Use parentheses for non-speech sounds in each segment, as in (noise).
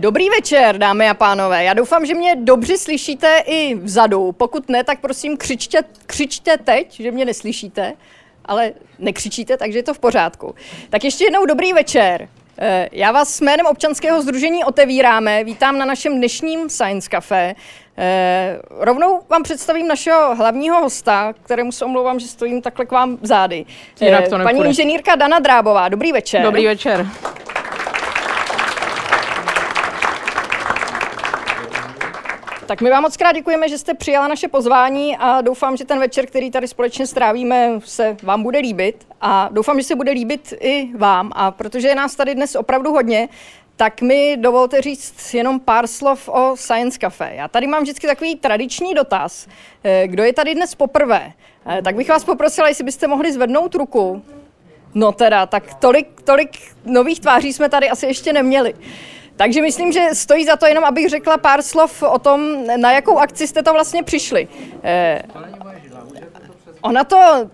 Dobrý večer, dámy a pánové. Já doufám, že mě dobře slyšíte i vzadu. Pokud ne, tak prosím křičte, křičte teď, že mě neslyšíte, ale nekřičíte, takže je to v pořádku. Tak ještě jednou dobrý večer. Eh, já vás s jménem občanského združení otevíráme. Vítám na našem dnešním Science Café. Eh, rovnou vám představím našeho hlavního hosta, kterému se omlouvám, že stojím takhle k vám zády. Jinak to Paní inženýrka Dana Drábová. Dobrý večer. Dobrý večer. Tak my vám moc krát děkujeme, že jste přijala naše pozvání a doufám, že ten večer, který tady společně strávíme, se vám bude líbit a doufám, že se bude líbit i vám. A protože je nás tady dnes opravdu hodně, tak mi dovolte říct jenom pár slov o Science Cafe. Já tady mám vždycky takový tradiční dotaz. Eh, kdo je tady dnes poprvé? Eh, tak bych vás poprosila, jestli byste mohli zvednout ruku. No teda, tak tolik, tolik nových tváří jsme tady asi ještě neměli. Takže myslím, že stojí za to jenom, abych řekla pár slov o tom, na jakou akci jste to vlastně přišli. Eh, ona to,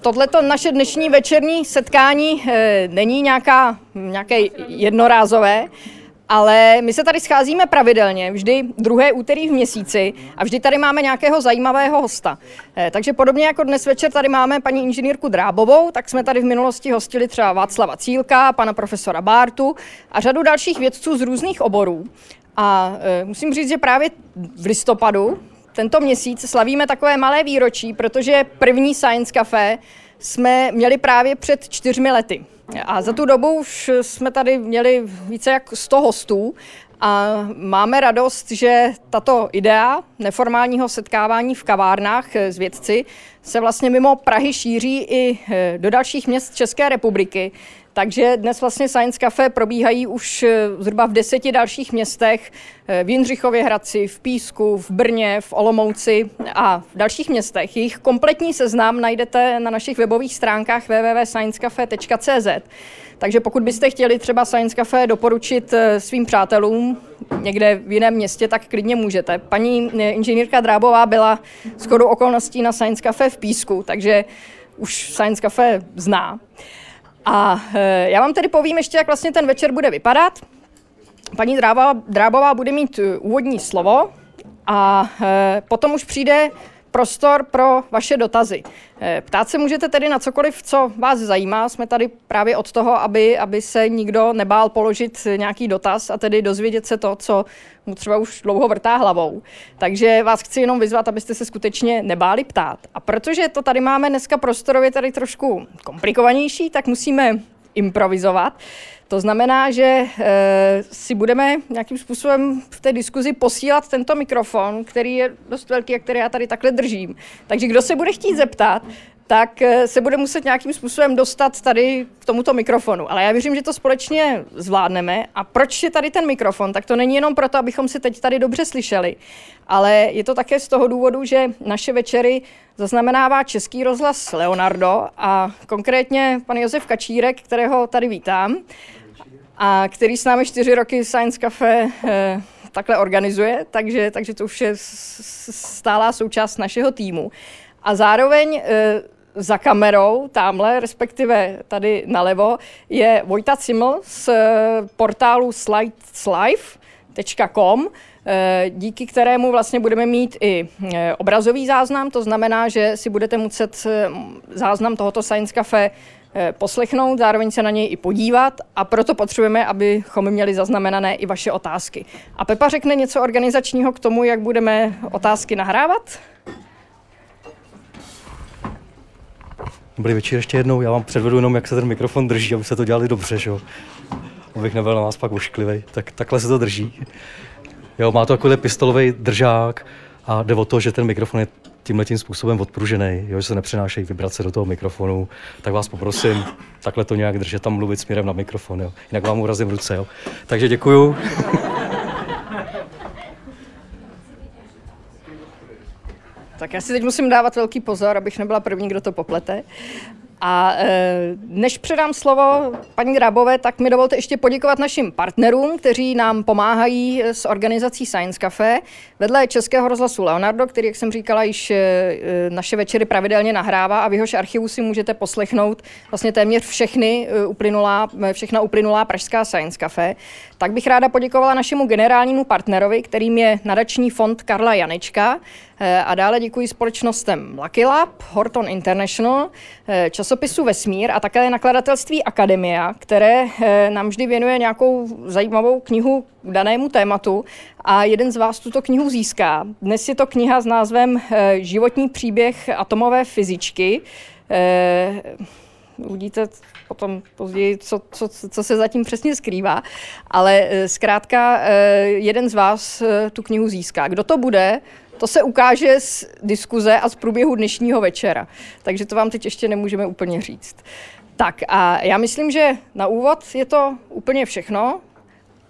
tohleto naše dnešní večerní setkání eh, není nějaká, nějaké jednorázové, ale my se tady scházíme pravidelně, vždy druhé úterý v měsíci a vždy tady máme nějakého zajímavého hosta. Eh, takže podobně jako dnes večer tady máme paní inženýrku Drábovou, tak jsme tady v minulosti hostili třeba Václava Cílka, pana profesora Bártu a řadu dalších vědců z různých oborů. A e, musím říct, že právě v listopadu tento měsíc slavíme takové malé výročí, protože první Science Café jsme měli právě před čtyřmi lety. A za tu dobu už jsme tady měli více jak 100 hostů a máme radost, že tato idea neformálního setkávání v kavárnách s vědci se vlastně mimo Prahy šíří i do dalších měst České republiky. Takže dnes vlastně Science Cafe probíhají už eh, zhruba v deseti dalších městech, eh, v Jindřichově Hradci, v Písku, v Brně, v Olomouci a v dalších městech. Jejich kompletní seznam najdete na našich webových stránkách www.sciencecafe.cz. Takže pokud byste chtěli třeba Science Cafe doporučit eh, svým přátelům někde v jiném městě, tak klidně můžete. Paní inženýrka Drábová byla shodou okolností na Science Cafe v Písku, takže už Science Cafe zná. A e, já vám tedy povím ještě, jak vlastně ten večer bude vypadat. Paní Drábová, bude mít e, úvodní slovo a e, potom už přijde prostor pro vaše dotazy. Ptát se můžete tedy na cokoliv, co vás zajímá. Jsme tady právě od toho, aby, aby se nikdo nebál položit nějaký dotaz a tedy dozvědět se to, co mu třeba už dlouho vrtá hlavou. Takže vás chci jenom vyzvat, abyste se skutečně nebáli ptát. A protože to tady máme dneska prostorově tady trošku komplikovanější, tak musíme improvizovat. To znamená, že e, si budeme nějakým způsobem v té diskuzi posílat tento mikrofon, který je dost velký a který já tady takhle držím. Takže kdo se bude chtít zeptat, tak eh, se bude muset nějakým způsobem dostat tady k tomuto mikrofonu. Ale já věřím, že to společně zvládneme. A proč je tady ten mikrofon? Tak to není jenom proto, abychom si teď tady dobře slyšeli, ale je to také z toho důvodu, že naše večery zaznamenává Český rozhlas Leonardo a konkrétně pan Josef Kačírek, kterého tady vítám a který s námi čtyři roky Science Cafe eh, takhle organizuje, takže, takže to už je stálá součást našeho týmu. A zároveň eh, za kamerou, tamhle, respektive tady nalevo, je Vojta Ciml z eh, portálu slideslive.com, eh, díky kterému vlastně budeme mít i obrazový záznam, to znamená, že si budete muset záznam tohoto Science Cafe poslechnout, zároveň se na něj i podívat a proto potřebujeme, abychom měli zaznamenané i vaše otázky. A Pepa řekne něco organizačního k tomu, jak budeme otázky nahrávat? Dobrý večer ještě jednou, já vám předvedu jenom, jak se ten mikrofon drží, aby se to dělali dobře, že jo. Abych nebyl na vás pak ošklivý. Tak takhle se to drží. Jo, má to takový pistolový držák a jde o to, že ten mikrofon je tímhle tím způsobem odpružený, jo, že se nepřenášejí vibrace do toho mikrofonu, tak vás poprosím takhle to nějak držet tam mluvit směrem na mikrofon, jo. jinak vám urazím ruce. Jo. Takže děkuju. Tak já si teď musím dávat velký pozor, abych nebyla první, kdo to poplete. A e, než předám slovo paní Drábové, tak mi dovolte ještě poděkovat našim partnerům, kteří nám pomáhají s organizací Science Cafe. Vedle Českého rozhlasu Leonardo, který, jak jsem říkala, již e, naše večery pravidelně nahrává a v jehož archivu si můžete poslechnout vlastně téměř všechny uplynulá, všechna uplynulá pražská Science Cafe, tak bych ráda poděkovala našemu generálnímu partnerovi, kterým je nadační fond Karla Janečka, Eh, a dále děkuji společnostem Lucky Lab, Horton International, eh, časopisu Vesmír a také nakladatelství Akademia, které eh, nám vždy věnuje nějakou zajímavou knihu k danému tématu a jeden z vás tuto knihu získá. Dnes je to kniha s názvem Životní příběh atomové fyzičky. Uvidíte potom později, co, co, co se zatím přesně skrývá, ale zkrátka jeden z vás tu knihu získá. Kdo to bude, to se ukáže z diskuze a z průběhu dnešního večera. Takže to vám teď ještě nemůžeme úplně říct. Tak a já myslím, že na úvod je to úplně všechno.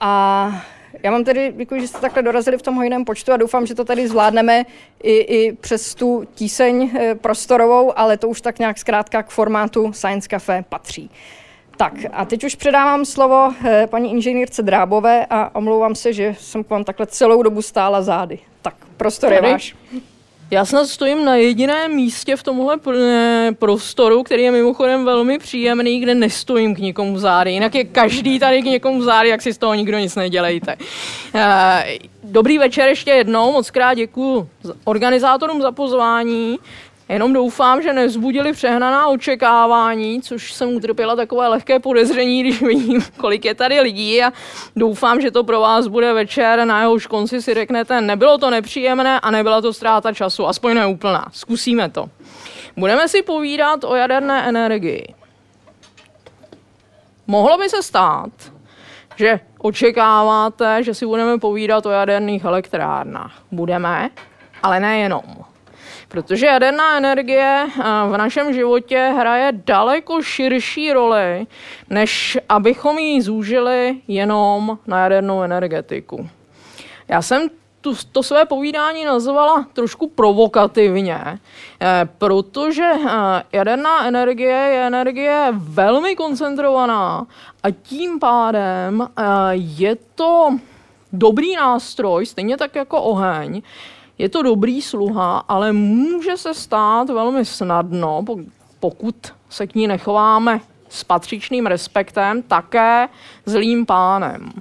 A já vám tedy děkuji, že jste takhle dorazili v tom hojném počtu a doufám, že to tady zvládneme i, i přes tu tíseň eh, prostorovou, ale to už tak nějak zkrátka k formátu Science Cafe patří. Tak a teď už předávám slovo eh, paní inženýrce Drábové a omlouvám se, že jsem k vám takhle celou dobu stála zády. Tak, prostor je váš. Já snad stojím na jediném místě v tomhle prostoru, který je mimochodem velmi příjemný, kde nestojím k nikomu zády. Jinak je každý tady k někomu zády, jak si z toho nikdo nic nedělejte. Eh, dobrý večer ještě jednou, moc krát děkuji organizátorům za pozvání. Jenom doufám, že nevzbudili přehnaná očekávání, což jsem utrpěla takové lehké podezření, (laughs) když vidím, kolik je tady lidí a doufám, že to pro vás bude večer, na jehož konci si řeknete, nebylo to nepříjemné a nebyla to ztráta času, aspoň neúplná. Zkusíme to. Budeme si povídat o jaderné energii. Mohlo by se stát, že očekáváte, že si budeme povídat o jaderných elektrárnách. Budeme, ale nejenom. Protože jaderná energie eh, v našem životě hraje daleko širší roli, než abychom ji zúžili jenom na jadernou energetiku. Já jsem tu, to své povídání nazvala trošku provokativně, eh, protože eh, jaderná energie je energie velmi koncentrovaná a tím pádem je to dobrý nástroj, stejně tak jako oheň, je to dobrý sluha, ale může se stát velmi snadno, pokud se k ní nechováme s patřičným respektem, také zlým pánem.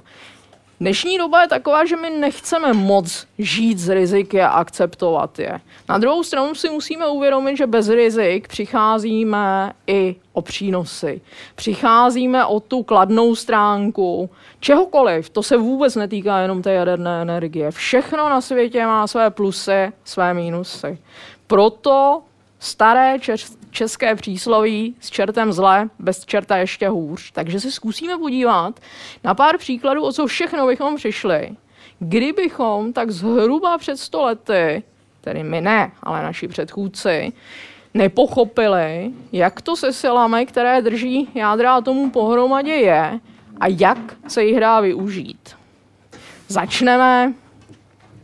Dnešní doba je taková, že my nechceme moc žít z riziky a akceptovat je. Na druhou stranu si musíme uvědomit, že bez rizik přicházíme i o přínosy. Přicházíme o tu kladnou stránku čehokoliv. To se vůbec netýká jenom té jaderné energie. Všechno na světě má své plusy, své mínusy. Proto staré české přísloví s čertem zle, bez čerta ještě hůř. Takže se zkusíme podívat na pár příkladů, o co všechno bychom přišli, kdybychom tak zhruba před sto lety, tedy my ne, ale naši předchůdci, nepochopili, jak to se silami, které drží jádra atomu pohromadě je a jak se jich dá využít. Začneme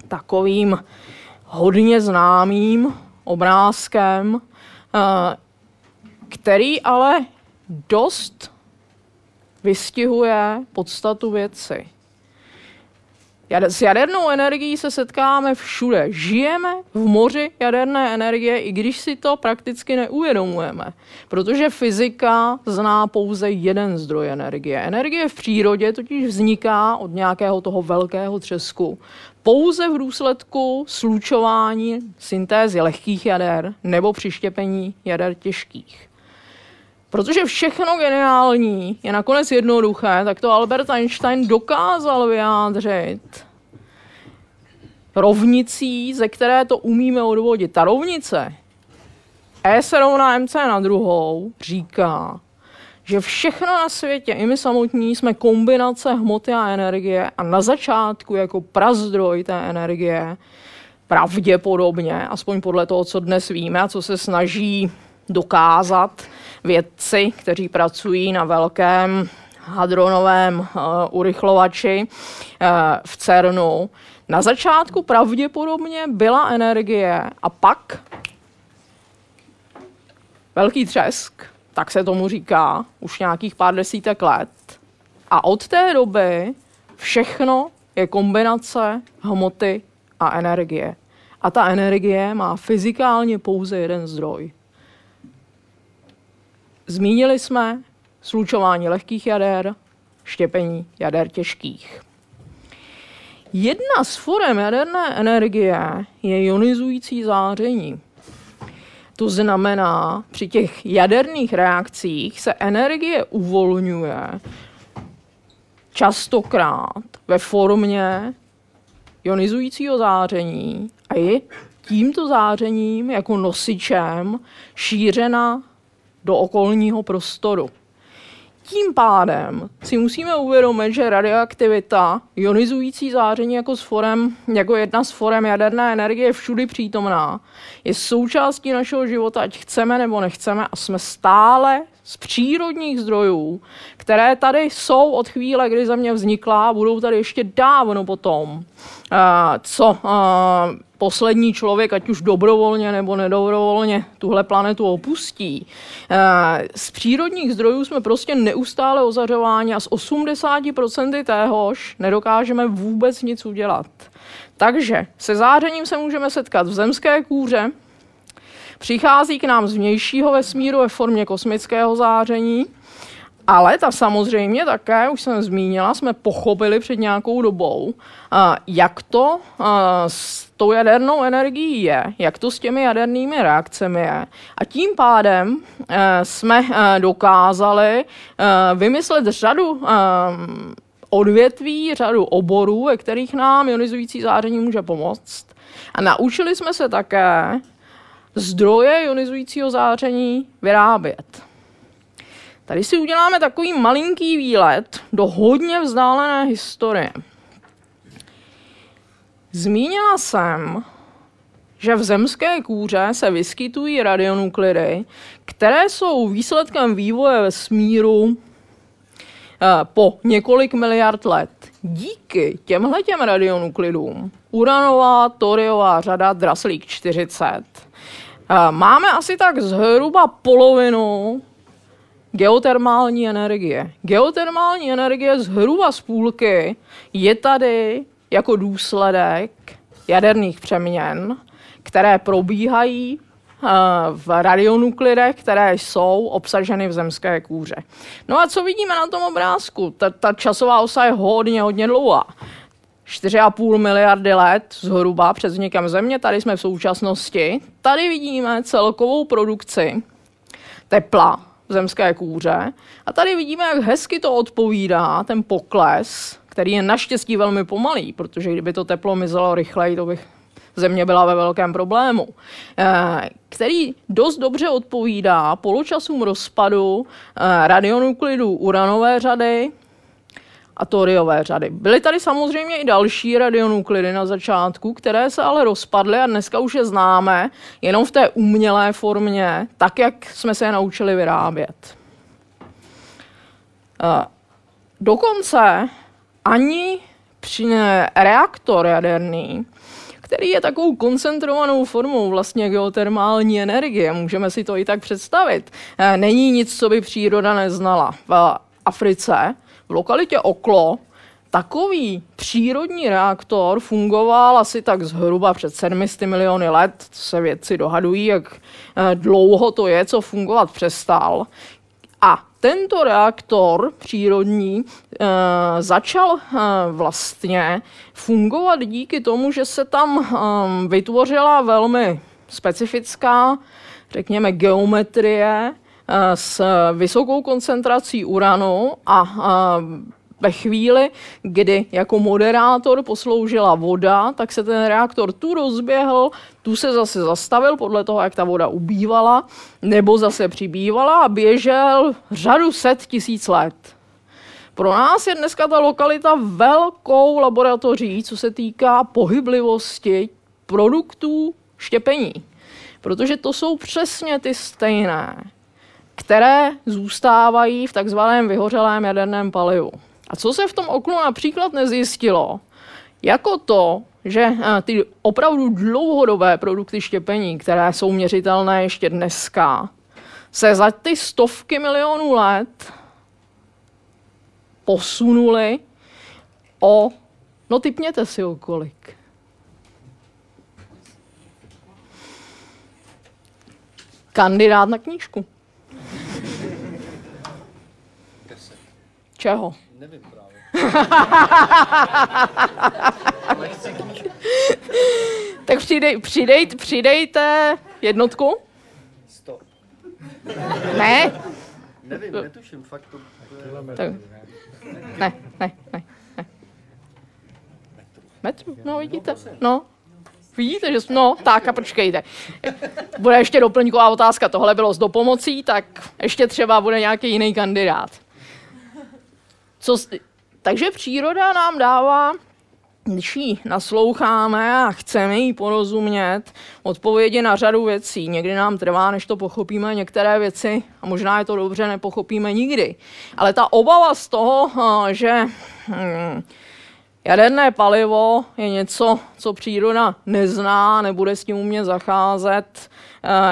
takovým hodně známým obrázkem, který ale dost vystihuje podstatu věci. S jadernou energií se setkáme všude. Žijeme v moři jaderné energie, i když si to prakticky neuvědomujeme. Protože fyzika zná pouze jeden zdroj energie. Energie v přírodě totiž vzniká od nějakého toho velkého třesku. Pouze v důsledku slučování syntézy lehkých jader nebo přištěpení jader těžkých. Protože všechno geniální je nakonec jednoduché, tak to Albert Einstein dokázal vyjádřit rovnicí, ze které to umíme odvodit. Ta rovnice E se rovná MC na druhou říká, že všechno na světě, i my samotní, jsme kombinace hmoty a energie a na začátku jako prazdroj té energie pravděpodobně, aspoň podle toho, co dnes víme a co se snaží dokázat vědci, kteří pracují na velkém hadronovém uh, urychlovači uh, v CERNu. Na začátku pravděpodobně byla energie a pak velký třesk, tak se tomu říká, už nějakých pár desítek let. A od té doby všechno je kombinace hmoty a energie. A ta energie má fyzikálně pouze jeden zdroj. Zmínili jsme slučování lehkých jader, štěpení jader těžkých. Jedna z forem jaderné energie je ionizující záření. To znamená, při těch jaderných reakcích se energie uvolňuje častokrát ve formě ionizujícího záření a je tímto zářením jako nosičem šířena do okolního prostoru. Tím pádem si musíme uvědomit, že radioaktivita, ionizující záření jako, s forem, jako jedna z forem jaderné energie je všudy přítomná, je součástí našeho života, ať chceme nebo nechceme a jsme stále z přírodních zdrojů, které tady jsou od chvíle, kdy Země vznikla budou tady ještě dávno potom, co poslední člověk, ať už dobrovolně nebo nedobrovolně, tuhle planetu opustí. Z přírodních zdrojů jsme prostě neustále ozařováni a z 80% téhož nedokážeme vůbec nic udělat. Takže se zářením se můžeme setkat v zemské kůře, Přichází k nám z vnějšího vesmíru ve formě kosmického záření, ale ta samozřejmě také, už jsem zmínila, jsme pochopili před nějakou dobou, jak to s tou jadernou energií je, jak to s těmi jadernými reakcemi je. A tím pádem e, jsme e, dokázali e, vymyslet řadu odvětví, řadu oborů, ve kterých nám ionizující záření může pomoct. A naučili jsme se také, zdroje ionizujícího záření vyrábět. Tady si uděláme takový malinký výlet do hodně vzdálené historie. Zmínila jsem, že v zemské kůře se vyskytují radionuklidy, které jsou výsledkem vývoje vesmíru eh, po několik miliard let. Díky těmhle těm radionuklidům uranová toriová řada Draslík 40 Máme asi tak zhruba polovinu geotermální energie. Geotermální energie zhruba z půlky je tady jako důsledek jaderných přeměn, které probíhají eh, v radionuklidech, které jsou obsaženy v zemské kůře. No a co vidíme na tom obrázku? Ta, ta časová osa je hodně, hodně dlouhá. 4,5 miliardy let zhruba před vznikem Země, tady jsme v současnosti. Tady vidíme celkovou produkci tepla v zemské kůře a tady vidíme, jak hezky to odpovídá ten pokles, který je naštěstí velmi pomalý, protože kdyby to teplo mizelo rychleji, to bych země byla ve velkém problému, eh, který dost dobře odpovídá poločasům rozpadu eh, radionuklidů uranové řady, a toriové řady. Byly tady samozřejmě i další radionuklidy na začátku, které se ale rozpadly a dneska už je známe jenom v té umělé formě, tak jak jsme se je naučili vyrábět. Dokonce ani při reaktor jaderný, který je takovou koncentrovanou formou vlastně geotermální energie, můžeme si to i tak představit, e, není nic, co by příroda neznala. V Africe v lokalitě Oklo takový přírodní reaktor fungoval asi tak zhruba před 700 miliony let. Se vědci dohadují, jak eh, dlouho to je, co fungovat přestal. A tento reaktor přírodní e, začal e, vlastně fungovat díky tomu, že se tam e, vytvořila velmi specifická, řekněme, geometrie, s vysokou koncentrací uranu a ve chvíli, kdy jako moderátor posloužila voda, tak se ten reaktor tu rozběhl, tu se zase zastavil podle toho, jak ta voda ubývala, nebo zase přibývala a běžel řadu set tisíc let. Pro nás je dneska ta lokalita velkou laboratoří, co se týká pohyblivosti produktů štěpení. Protože to jsou přesně ty stejné které zůstávají v takzvaném vyhořelém jaderném palivu. A co se v tom oknu například nezjistilo, jako to, že eh, ty opravdu dlouhodobé produkty štěpení, které jsou měřitelné ještě dneska, se za ty stovky milionů let posunuli o, no typněte si o kolik. Kandidát na knížku. Čeho? Nevím právě. (laughs) tak přidej, přidej, přidejte jednotku. Sto. Ne? Nevím, netuším, fakt to... Tak. Ne, ne, ne, ne. Metru, no vidíte, no. Vidíte, že no, tak a počkejte. Bude ještě doplňková otázka, tohle bylo s dopomocí, tak ještě třeba bude nějaký jiný kandidát. Co, takže příroda nám dává, když jí nasloucháme a chceme jí porozumět, odpovědi na řadu věcí. Někdy nám trvá, než to pochopíme některé věci a možná je to dobře, nepochopíme nikdy. Ale ta obava z toho, že hm, jaderné palivo je něco, co příroda nezná, nebude s tím umět zacházet,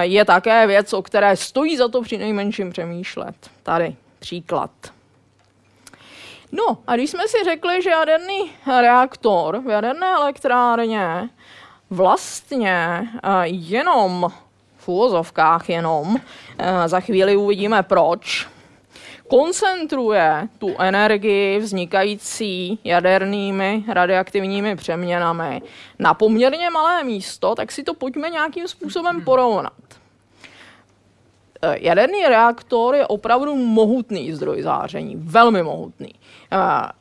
je také věc, o které stojí za to při nejmenším přemýšlet. Tady příklad. No a když jsme si řekli, že jaderný reaktor v jaderné elektrárně vlastně jenom v úvozovkách jenom, za chvíli uvidíme proč, koncentruje tu energii vznikající jadernými radioaktivními přeměnami na poměrně malé místo, tak si to pojďme nějakým způsobem porovnat. Eh, jaderný reaktor je opravdu mohutný zdroj záření, velmi mohutný. Eh,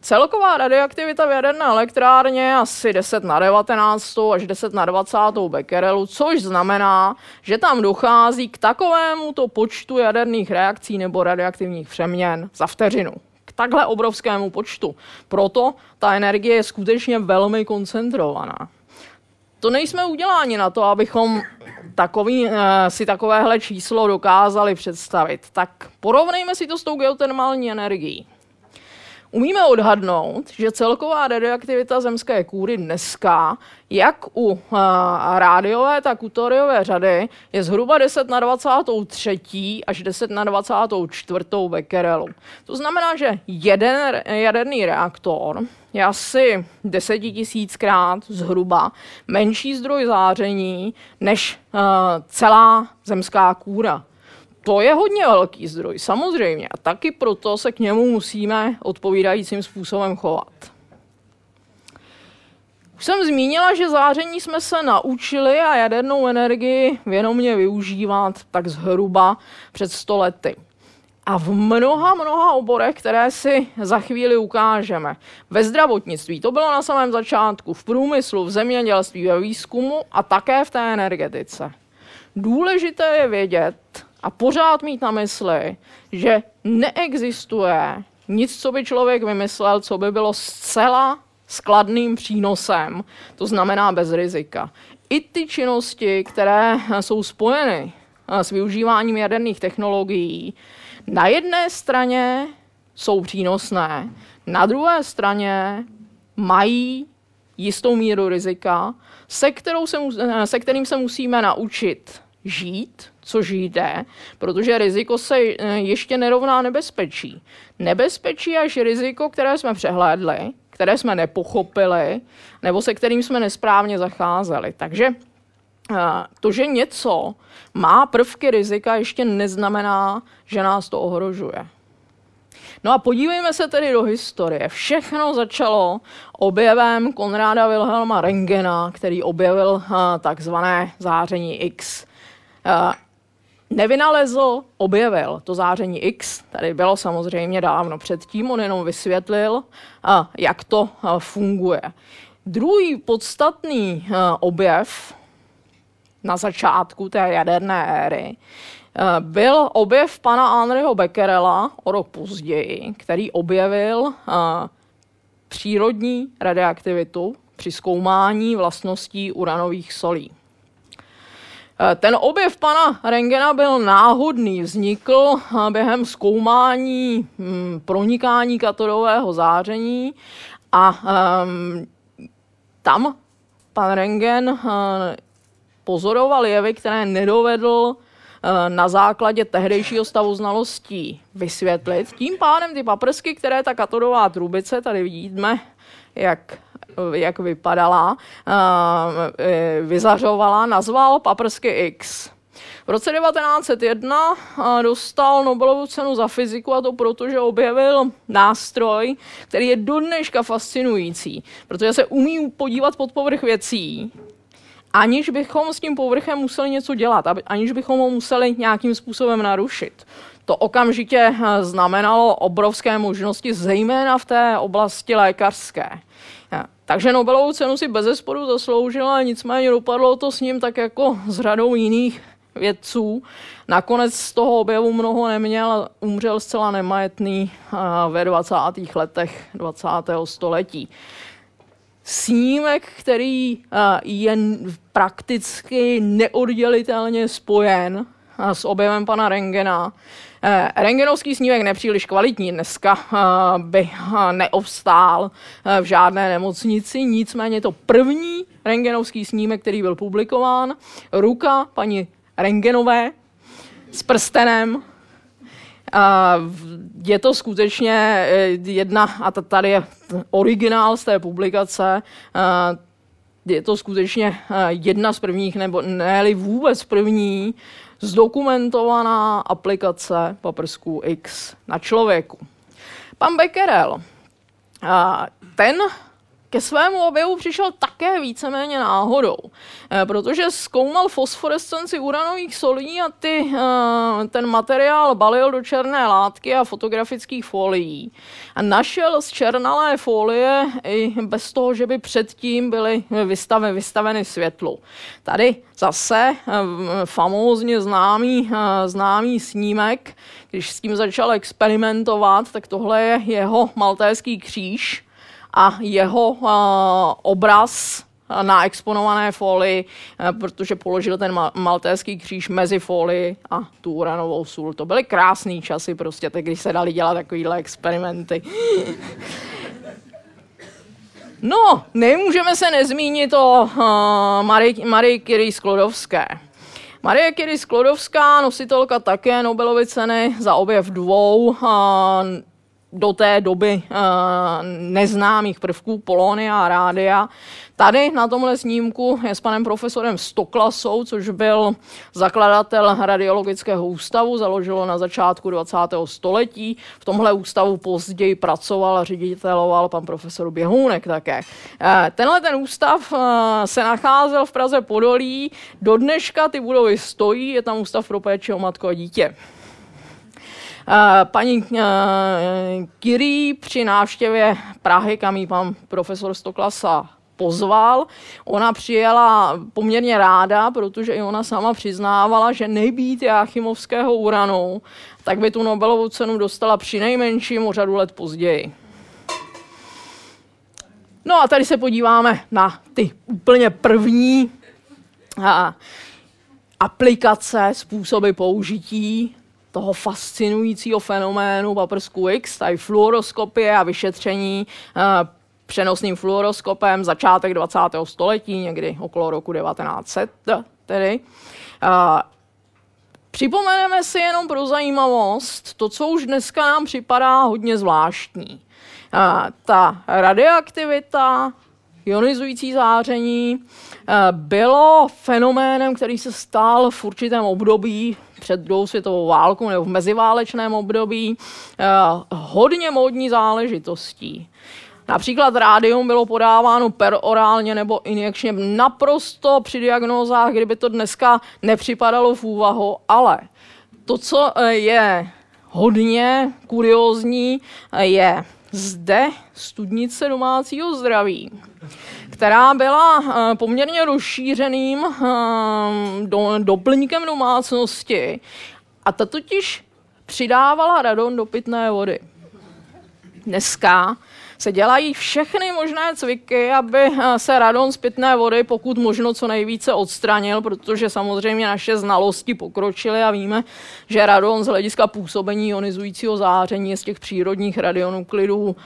celková radioaktivita v jaderné elektrárně je asi 10 na 19 až 10 na 20 bekerelu, což znamená, že tam dochází k takovému to počtu jaderných reakcí nebo radioaktivních přeměn za vteřinu. K takhle obrovskému počtu. Proto ta energie je skutečně velmi koncentrovaná. To nejsme uděláni na to, abychom takový, uh, si takovéhle číslo dokázali představit. Tak porovnejme si to s tou geotermální energií. Umíme odhadnout, že celková radioaktivita zemské kůry dneska, jak u uh, rádiové, tak u toriové řady, je zhruba 10 na 23 až 10 na 24 bekerelu. To znamená, že jeden jaderný reaktor je asi desetitisíckrát zhruba menší zdroj záření než uh, celá zemská kůra. To je hodně velký zdroj, samozřejmě. A taky proto se k němu musíme odpovídajícím způsobem chovat. Už jsem zmínila, že záření jsme se naučili a jadernou energii vědomě využívat tak zhruba před 100 lety a v mnoha, mnoha oborech, které si za chvíli ukážeme. Ve zdravotnictví, to bylo na samém začátku, v průmyslu, v zemědělství, ve výzkumu a také v té energetice. Důležité je vědět a pořád mít na mysli, že neexistuje nic, co by člověk vymyslel, co by bylo zcela skladným přínosem, to znamená bez rizika. I ty činnosti, které jsou spojeny s využíváním jaderných technologií, na jedné straně jsou přínosné, na druhé straně mají jistou míru rizika, se, kterou se, se kterým se musíme naučit žít, což jde, protože riziko se eh, ještě nerovná nebezpečí. Nebezpečí až riziko, které jsme přehlédli, které jsme nepochopili, nebo se kterým jsme nesprávně zacházeli. Takže to, že něco má prvky rizika, ještě neznamená, že nás to ohrožuje. No a podívejme se tedy do historie. Všechno začalo objevem Konráda Wilhelma Rengena, který objevil takzvané záření X. Nevynalezl, objevil to záření X, tady bylo samozřejmě dávno předtím, on jenom vysvětlil, jak to funguje. Druhý podstatný objev na začátku té jaderné éry, eh, byl objev pana Henryho Becquerela o rok později, který objevil eh, přírodní radioaktivitu při zkoumání vlastností uranových solí. Eh, ten objev pana Rengena byl náhodný, vznikl během zkoumání hm, pronikání katodového záření a um, tam pan Rengen pozoroval jevy, které nedovedl na základě tehdejšího stavu znalostí vysvětlit. Tím pádem ty paprsky, které ta katodová trubice, tady vidíme, jak jak vypadala, e, vyzařovala, nazval paprsky X. V roce 1901 dostal Nobelovu cenu za fyziku a to proto, že objevil nástroj, který je do dneška fascinující, protože se umí podívat pod povrch věcí, aniž bychom s tím povrchem museli něco dělat, aniž bychom ho museli nějakým způsobem narušit. To okamžitě znamenalo obrovské možnosti, zejména v té oblasti lékařské. Takže Nobelovu cenu si bez zesporu zasloužila, nicméně dopadlo to s ním tak jako s řadou jiných vědců. Nakonec z toho objevu mnoho neměl, umřel zcela nemajetný ve 20. letech 20. století. Snímek, který je prakticky neoddělitelně spojen s objevem pana Rengena, rengenovský snímek nepříliš kvalitní. Dneska eh, by eh, neobstál v žádné nemocnici, nicméně to první rengenovský snímek, který byl publikován, ruka paní Rengenové s prstenem. Je to skutečně jedna, a tady je originál z té publikace, je to skutečně jedna z prvních, nebo ne vůbec první zdokumentovaná aplikace paprsků X na člověku. Pan Becquerel, ten ke svému objevu přišel také víceméně náhodou, eh, protože zkoumal fosforescenci uranových solí a ty, eh, ten materiál balil do černé látky a fotografických folií. A našel z černalé folie i bez toho, že by předtím byly vystaveny, vystaveny světlu. Tady zase eh, famózně známý, známý snímek, když s tím začal experimentovat, tak tohle je jeho maltéský kříž, a jeho obraz na exponované folii, eh, protože položil ten maltéský kříž mezi folii a tu uranovou sůl. To byly krásné časy prostě, tak když se dali dělat takovýhle experimenty. No, nemůžeme se nezmínit o uh, Marie, Marie Curie Sklodovské. Marie Curie Sklodovská, nositelka také Nobelovy ceny za objev dvou uh, do té doby uh, neznámých prvků Polonia a rádia. Tady na tomhle snímku je s panem profesorem Stoklasou, což byl zakladatel radiologického ústavu, založilo na začátku 20. století. V tomhle ústavu později pracoval a řediteloval pan profesor Běhounek také. Uh, tenhle ten ústav uh, se nacházel v Praze Podolí. Do dneška ty budovy stojí, je tam ústav pro péči o matku a dítě. Eh, paní eh, při návštěvě Prahy, kam jí pan profesor Stoklasa pozval. Ona přijela poměrně ráda, protože i ona sama přiznávala, že nejbýt Jáchymovského uranu, tak by tu Nobelovu cenu dostala při nejmenším o řadu let později. No a tady se podíváme na ty úplně první a, aplikace, způsoby použití toho fascinujícího fenoménu paprsku X, tady fluoroskopie a vyšetření uh, přenosným fluoroskopem začátek 20. století, někdy okolo roku 1900 tedy. Uh, Připomeneme si jenom pro zajímavost to, co už dneska nám připadá hodně zvláštní. Uh, ta radioaktivita, ionizující záření bylo fenoménem, který se stal v určitém období před druhou světovou válkou nebo v meziválečném období eh, hodně módní záležitostí. Například rádium bylo podáváno perorálně nebo injekčně naprosto při diagnózách, kdyby to dneska nepřipadalo v úvahu, ale to, co eh, je hodně kuriózní, eh, je zde studnice domácího zdraví která byla eh, poměrně rozšířeným eh, do, doplňkem domácnosti a ta totiž přidávala radon do pitné vody. Dneska se dělají všechny možné cviky, aby eh, se radon z pitné vody pokud možno co nejvíce odstranil, protože samozřejmě naše znalosti pokročily a víme, že radon z hlediska působení ionizujícího záření je z těch přírodních radionuklidů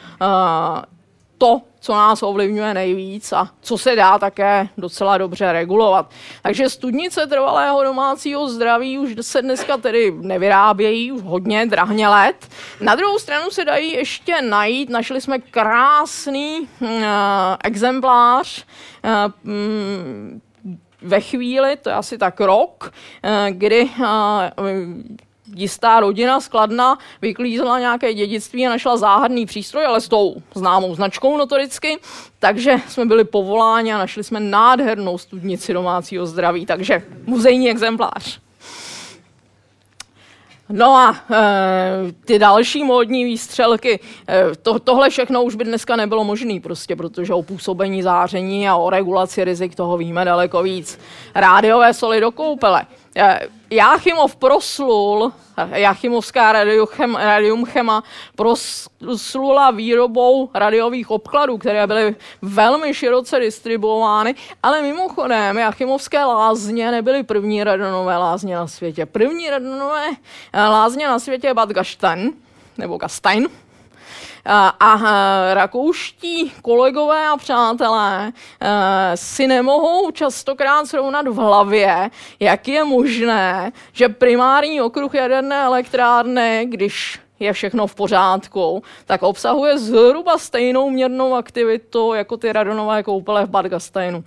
to, co nás ovlivňuje nejvíc a co se dá také docela dobře regulovat. Takže studnice trvalého domácího zdraví už se dneska tedy nevyrábějí, už hodně drahně let. Na druhou stranu se dají ještě najít, našli jsme krásný uh, exemplář uh, um, ve chvíli, to je asi tak rok, uh, kdy jistá rodina skladna vyklízela nějaké dědictví a našla záhadný přístroj, ale s tou známou značkou notoricky, takže jsme byli povoláni a našli jsme nádhernou studnici domácího zdraví, takže muzejní exemplář. No a e, ty další módní výstřelky, e, to, tohle všechno už by dneska nebylo možné, prostě, protože o působení záření a o regulaci rizik toho víme daleko víc. Rádiové soli do koupele. E, Jáchymov proslul, Jáchymovská radiochem, radiumchema proslula výrobou radiových obkladů, které byly velmi široce distribuovány, ale mimochodem Jáchymovské lázně nebyly první radonové lázně na světě. První radonové lázně na světě je Bad Gastein, nebo Gastein, a rakouští kolegové a přátelé si nemohou častokrát srovnat v hlavě, jak je možné, že primární okruh jaderné elektrárny, když je všechno v pořádku, tak obsahuje zhruba stejnou měrnou aktivitu jako ty radonové koupele v Bad Gasteinu.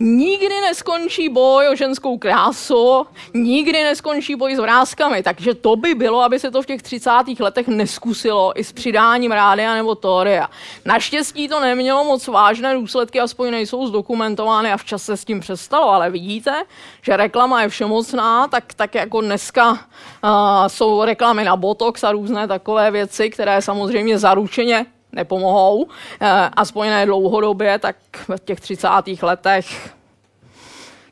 Nikdy neskončí boj o ženskou krásu, nikdy neskončí boj s vrázkami, takže to by bylo, aby se to v těch 30. letech neskusilo i s přidáním rádia nebo tória. Naštěstí to nemělo moc vážné důsledky, aspoň nejsou zdokumentovány a včas se s tím přestalo, ale vidíte, že reklama je všemocná, tak, tak jako dneska uh, jsou reklamy na Botox a různé takové věci, které samozřejmě zaručeně nepomohou, uh, aspoň ne dlouhodobě, tak v těch 30. letech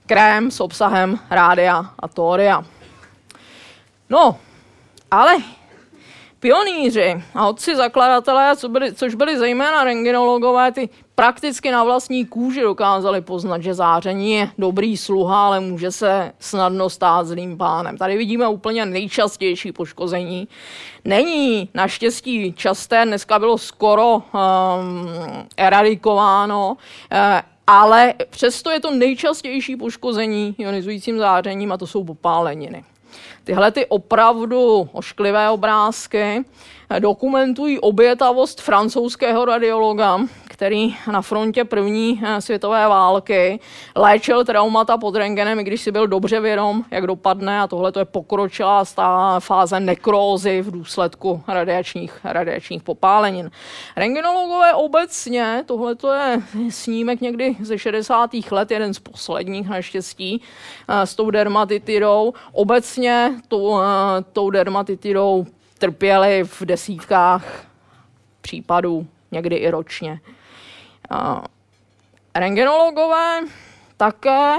krém s obsahem rádia a tória. No, ale pionýři a otci zakladatelé, co byli, což byli zejména rengenologové, ty prakticky na vlastní kůži dokázali poznat, že záření je dobrý sluha, ale může se snadno stát zlým pánem. Tady vidíme úplně nejčastější poškození. Není naštěstí časté, dneska bylo skoro um, eradikováno, uh, ale přesto je to nejčastější poškození ionizujícím zářením a to jsou popáleniny. Tyhle ty opravdu ošklivé obrázky dokumentují obětavost francouzského radiologa, který na frontě první eh, světové války léčil traumata pod rengenem, i když si byl dobře vědom, jak dopadne a tohle to je pokročilá fáze nekrózy v důsledku radiačních, radiačních popálenin. Rengenologové obecně, tohle to je snímek někdy ze 60. let, jeden z posledních naštěstí, eh, s tou dermatitidou. Obecně tou, eh, tou dermatitidou trpěli v desítkách případů, někdy i ročně. Rengenologové také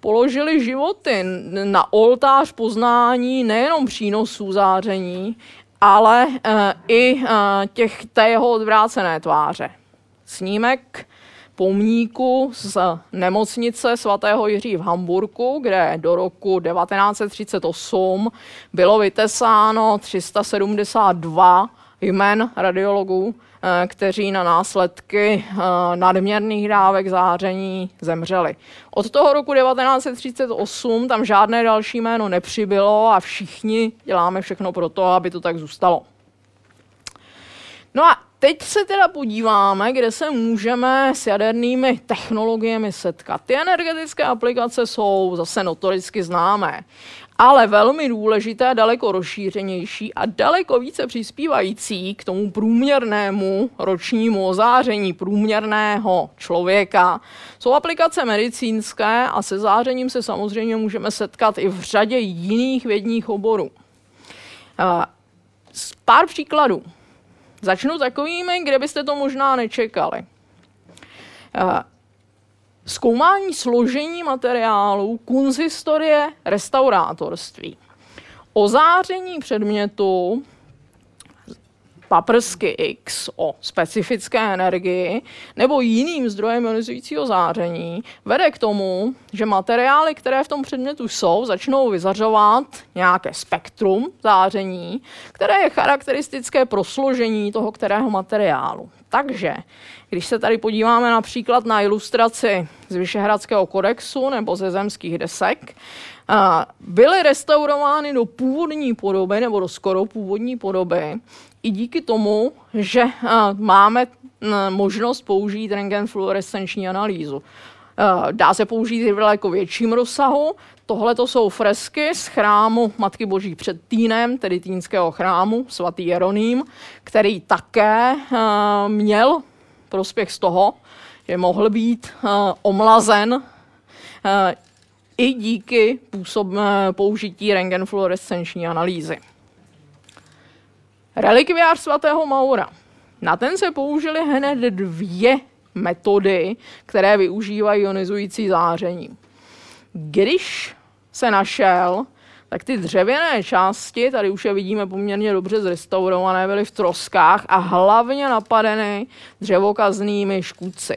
položili životy na oltář poznání nejenom přínosů záření, ale e, i e, těch té jeho odvrácené tváře. Snímek pomníku z nemocnice svatého Jiří v Hamburku, kde do roku 1938 bylo vytesáno 372 jmen radiologů, kteří na následky eh, nadměrných dávek záření zemřeli. Od toho roku 1938 tam žádné další jméno nepřibylo a všichni děláme všechno pro to, aby to tak zůstalo. No a teď se teda podíváme, kde se můžeme s jadernými technologiemi setkat. Ty energetické aplikace jsou zase notoricky známé, ale velmi důležité, daleko rozšířenější a daleko více přispívající k tomu průměrnému ročnímu ozáření průměrného člověka jsou aplikace medicínské a se zářením se samozřejmě můžeme setkat i v řadě jiných vědních oborů. Pár příkladů. Začnu takovými, kde byste to možná nečekali. Zkoumání složení materiálů, kunzistorie, restaurátorství. Ozáření předmětu paprsky X o specifické energii nebo jiným zdrojem ionizujícího záření vede k tomu, že materiály, které v tom předmětu jsou, začnou vyzařovat nějaké spektrum záření, které je charakteristické pro složení toho kterého materiálu. Takže, když se tady podíváme například na ilustraci z Vyšehradského kodexu nebo ze zemských desek, byly restaurovány do původní podoby nebo do skoro původní podoby i díky tomu, že máme možnost použít rengenfluorescenční analýzu. Dá se použít i v daleko větším rozsahu. Tohle to jsou fresky z chrámu Matky Boží před Týnem, tedy Týnského chrámu, svatý Jeroným, který také měl prospěch z toho, že mohl být omlazen i díky působ, použití rengenfluorescenční analýzy. Relikviář svatého Maura. Na ten se použily hned dvě metody, které využívají ionizující záření. Když se našel, tak ty dřevěné části, tady už je vidíme poměrně dobře zrestaurované, byly v troskách a hlavně napadeny dřevokaznými škůdci.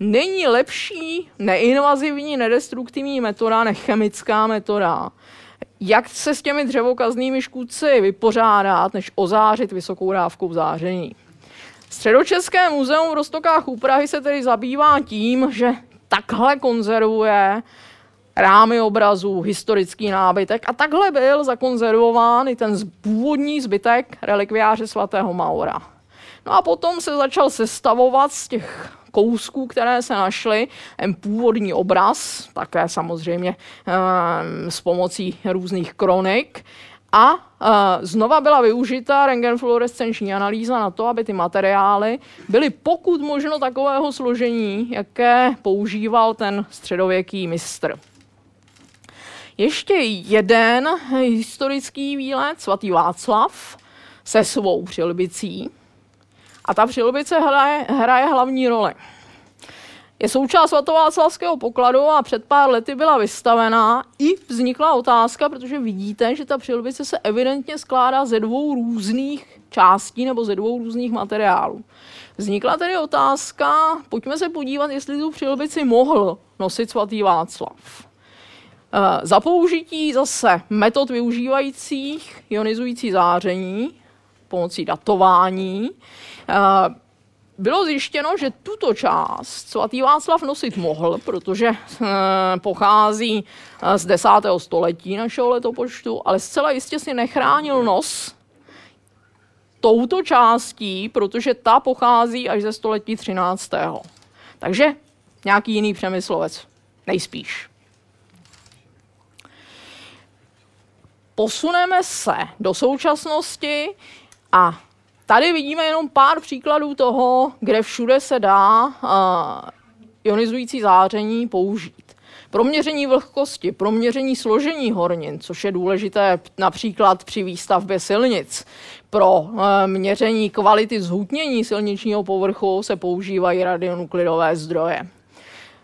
Není lepší neinvazivní, nedestruktivní metoda než chemická metoda. Jak se s těmi dřevokaznými škůdci vypořádat, než ozářit vysokou dávkou záření? Středočeské muzeum v Rostokách u Prahy se tedy zabývá tím, že takhle konzervuje rámy obrazů, historický nábytek a takhle byl zakonzervován i ten původní zbytek relikviáře svatého Maura. No a potom se začal sestavovat z těch kousků, které se našly, ten původní obraz, také samozřejmě ehm, s pomocí různých kronik. A uh, znova byla využita rengenfluorescenční analýza na to, aby ty materiály byly pokud možno takového složení, jaké používal ten středověký mistr. Ještě jeden historický výlet, svatý Václav, se svou přilbicí. A ta přilbice hraje, hraje hlavní roli. Je součást svatováclavského pokladu a před pár lety byla vystavená i vznikla otázka, protože vidíte, že ta přilbice se evidentně skládá ze dvou různých částí nebo ze dvou různých materiálů. Vznikla tedy otázka, pojďme se podívat, jestli tu přilbici mohl nosit svatý Václav. Eh, za použití zase metod využívajících ionizující záření pomocí datování eh, bylo zjištěno, že tuto část svatý Václav nosit mohl, protože eh, pochází z 10. století našeho letopočtu, ale zcela jistě si nechránil nos touto částí, protože ta pochází až ze století 13. Takže nějaký jiný přemyslovec, nejspíš. Posuneme se do současnosti a tady vidíme jenom pár příkladů toho, kde všude se dá uh, ionizující záření použít. Pro měření vlhkosti, pro měření složení hornin, což je důležité například při výstavbě silnic. Pro uh, měření kvality zhutnění silničního povrchu se používají radionuklidové zdroje.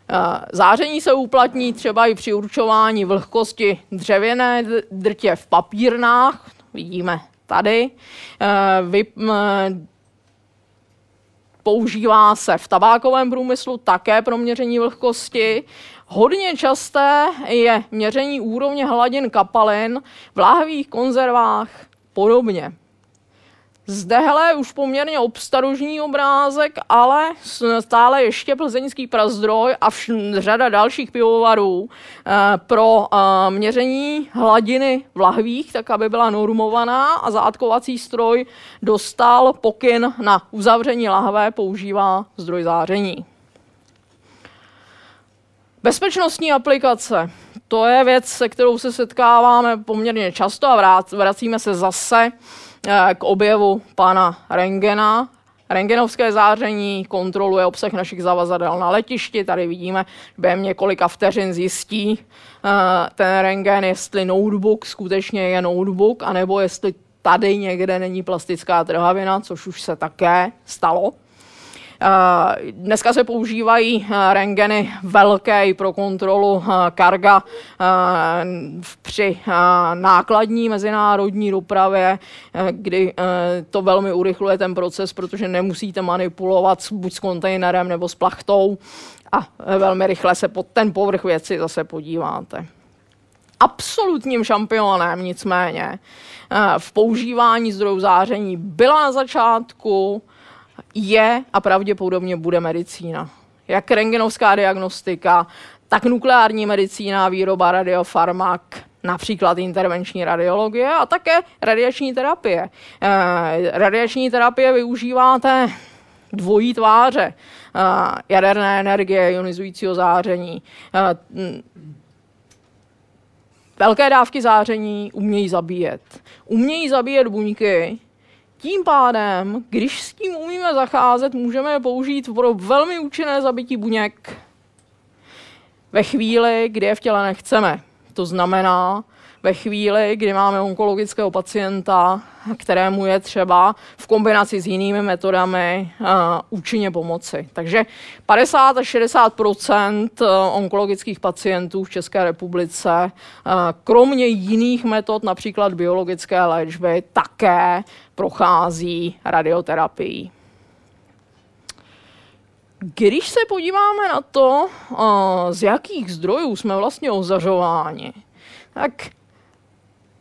Eh, záření se uplatní třeba i při určování vlhkosti dřevěné drtě v papírnách, vidíme tady. Eh, používá se v tabákovém průmyslu také pro měření vlhkosti. Hodně časté je měření úrovně hladin kapalin v láhvých konzervách podobně. Zdehle už poměrně obstarožní obrázek, ale stále ještě plzeňský prazdroj a vš- řada dalších pivovarů e, pro e, měření hladiny v lahvích, tak aby byla normovaná a zátkovací stroj dostal pokyn na uzavření lahve, používá zdroj záření. Bezpečnostní aplikace. To je věc, se kterou se setkáváme poměrně často a vracíme se zase k objevu pana Rengena. Rengenovské záření kontroluje obsah našich zavazadel na letišti. Tady vidíme, během několika vteřin zjistí eh, ten rengen, jestli notebook skutečně je notebook, anebo jestli tady někde není plastická trhavina, což už se také stalo. Dneska se používají rengeny velké pro kontrolu karga při nákladní mezinárodní dopravě, kdy to velmi urychluje ten proces, protože nemusíte manipulovat buď s kontejnerem nebo s plachtou a velmi rychle se pod ten povrch věci zase podíváte. Absolutním šampionem nicméně v používání zdrojů záření byla na začátku, je a pravděpodobně bude medicína. Jak rengenovská diagnostika, tak nukleární medicína, výroba radiofarmak, například intervenční radiologie a také radiační terapie. Eh, radiační terapie využíváte dvojí tváře. Eh, jaderné energie, ionizujícího záření. Eh, velké dávky záření umějí zabíjet. Umějí zabíjet buňky, tím pádem, když s tím umíme zacházet, můžeme je použít pro velmi účinné zabití buněk ve chvíli, kdy je v těle nechceme. To znamená, ve chvíli, kdy máme onkologického pacienta, kterému je třeba v kombinaci s jinými metodami uh, účinně pomoci. Takže 50 až 60 eh, onkologických pacientů v České republice, uh, kromě jiných metod, například biologické léčby, také prochází radioterapií. Když se podíváme na to, z jakých zdrojů jsme vlastně ozařováni, tak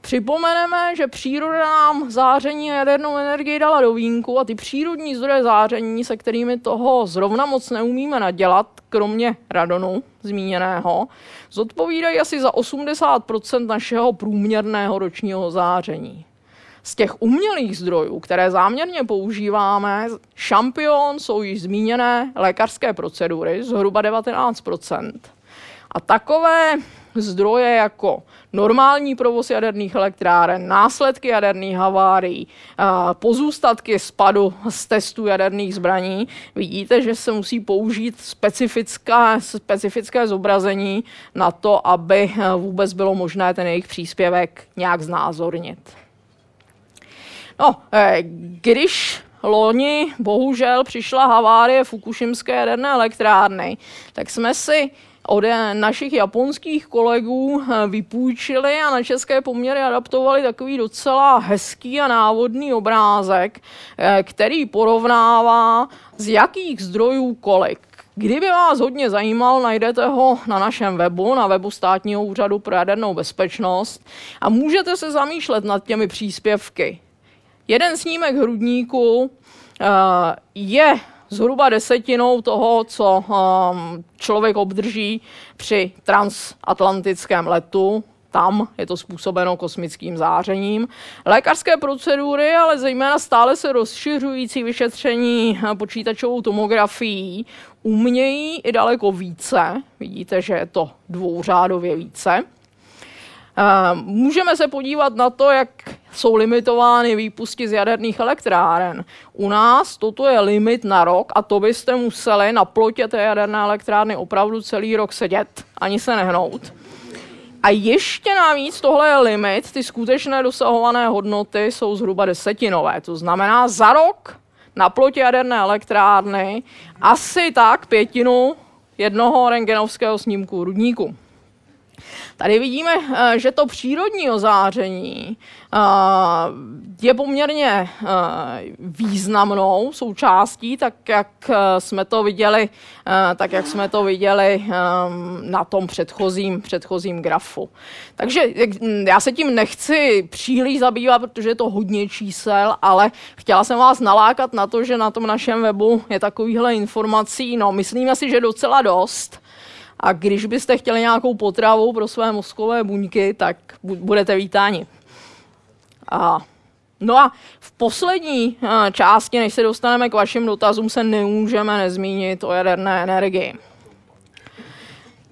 Připomeneme, že příroda nám záření a jadernou energii dala do vínku a ty přírodní zdroje záření, se kterými toho zrovna moc neumíme nadělat, kromě radonu zmíněného, zodpovídají asi za 80 našeho průměrného ročního záření. Z těch umělých zdrojů, které záměrně používáme, šampion jsou již zmíněné lékařské procedury, zhruba 19% A takové zdroje jako normální provoz jaderných elektráren, následky jaderných havárií, pozůstatky spadu z testů jaderných zbraní, vidíte, že se musí použít specifické, specifické zobrazení na to, aby vůbec bylo možné ten jejich příspěvek nějak znázornit. No, eh, když loni bohužel přišla havárie Fukushimské jaderné elektrárny, tak jsme si od našich japonských kolegů eh, vypůjčili a na české poměry adaptovali takový docela hezký a návodný obrázek, eh, který porovnává z jakých zdrojů kolik. Kdyby vás hodně zajímal, najdete ho na našem webu, na webu Státního úřadu pro jadernou bezpečnost a můžete se zamýšlet nad těmi příspěvky. Jeden snímek hrudníku je zhruba desetinou toho, co um, člověk obdrží při transatlantickém letu. Tam je to způsobeno kosmickým zářením. Lékařské procedury, ale zejména stále se rozšiřující vyšetření počítačovou tomografií umějí i daleko více. Vidíte, že je to dvouřádově více. Můžeme se podívat na to, jak jsou limitovány výpusty z jaderných elektráren. U nás toto je limit na rok a to byste museli na plotě té jaderné elektrárny opravdu celý rok sedět, ani se nehnout. A ještě navíc tohle je limit, ty skutečné dosahované hodnoty jsou zhruba desetinové. To znamená za rok na plotě jaderné elektrárny asi tak pětinu jednoho rengenovského snímku rudníku. Tady vidíme, eh, že to přírodní ozáření eh, je poměrně eh, významnou součástí, tak jak jsme to viděli, tak jak jsme to viděli na tom předchozím, předchozím grafu. Takže já se tím nechci příliš zabývat, protože je to hodně čísel, ale chtěla jsem vás nalákat na to, že na tom našem webu je takovýhle informací, no myslíme si, že docela dost. A když byste chtěli nějakou potravu pro své mozkové buňky, tak budete vítáni. A No a v poslední eh, části, než se dostaneme k vašim dotazům, se nemůžeme nezmínit o jaderné energii.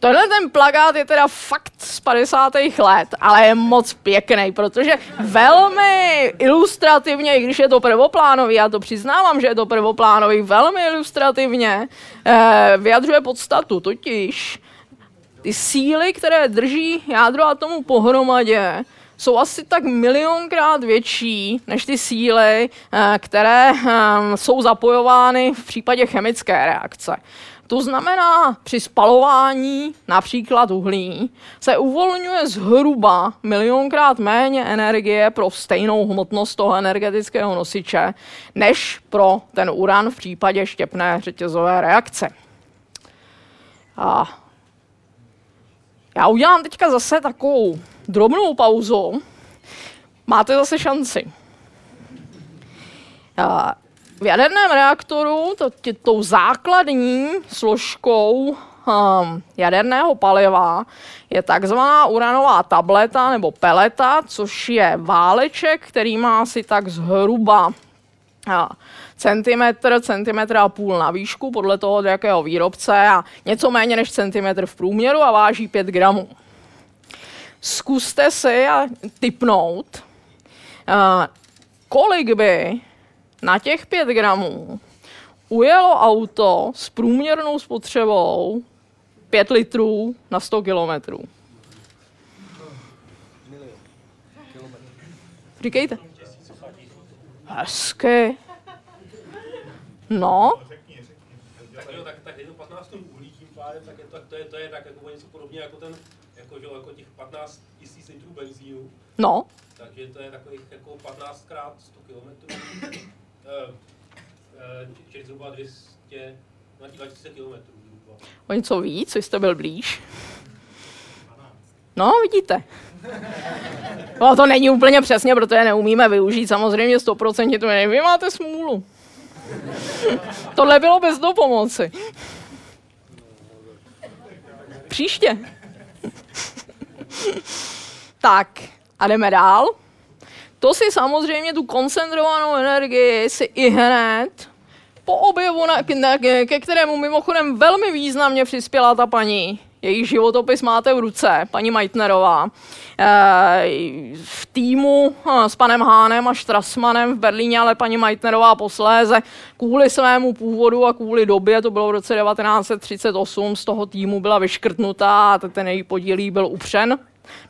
Tenhle ten plagát je teda fakt z 50. let, ale je moc pěkný, protože velmi ilustrativně, i když je to prvoplánový, já to přiznávám, že je to prvoplánový, velmi ilustrativně eh, vyjadřuje podstatu, totiž ty síly, které drží jádro atomu pohromadě, jsou asi tak milionkrát větší než ty síly, eh, které ehm, jsou zapojovány v případě chemické reakce. To znamená, při spalování například uhlí se uvolňuje zhruba milionkrát méně energie pro stejnou hmotnost toho energetického nosiče, než pro ten uran v případě štěpné řetězové reakce. A já udělám teďka zase takovou drobnou pauzu. Máte zase šanci. V jaderném reaktoru to, tě, tou základní složkou um, jaderného paliva je takzvaná uranová tableta nebo peleta, což je váleček, který má asi tak zhruba uh, centimetr, centimetr a půl na výšku, podle toho, do jakého výrobce, a něco méně než centimetr v průměru a váží 5 gramů. Zkuste si typnout, uh, kolik by na těch 5 gramů ujelo auto s průměrnou spotřebou 5 litrů na 100 kilometrů. Říkejte. Hezky. No. Tak jo, tak, tak je to 15 tun uhlí tím pádem, tak je to, to, je, to je tak jako něco podobně jako ten, jako, že, jako těch 15 tisíc litrů benzínu. No. Takže to je takových jako 15 krát 100 km. Čili zhruba 200, na 2000 km. O něco víc, jste byl blíž. No, vidíte. No, to není úplně přesně, protože neumíme využít samozřejmě 100% to nevím, vy máte smůlu. Tohle bylo bez dopomoci. Příště. tak, a jdeme dál. To si samozřejmě tu koncentrovanou energii si i hned po objevu, na, na, ke kterému mimochodem velmi významně přispěla ta paní, její životopis máte v ruce, paní Meitnerová, eh, v týmu eh, s panem Hánem a Strassmanem v Berlíně, ale paní Meitnerová posléze kvůli svému původu a kvůli době, to bylo v roce 1938, z toho týmu byla vyškrtnutá a ten její podílí byl upřen.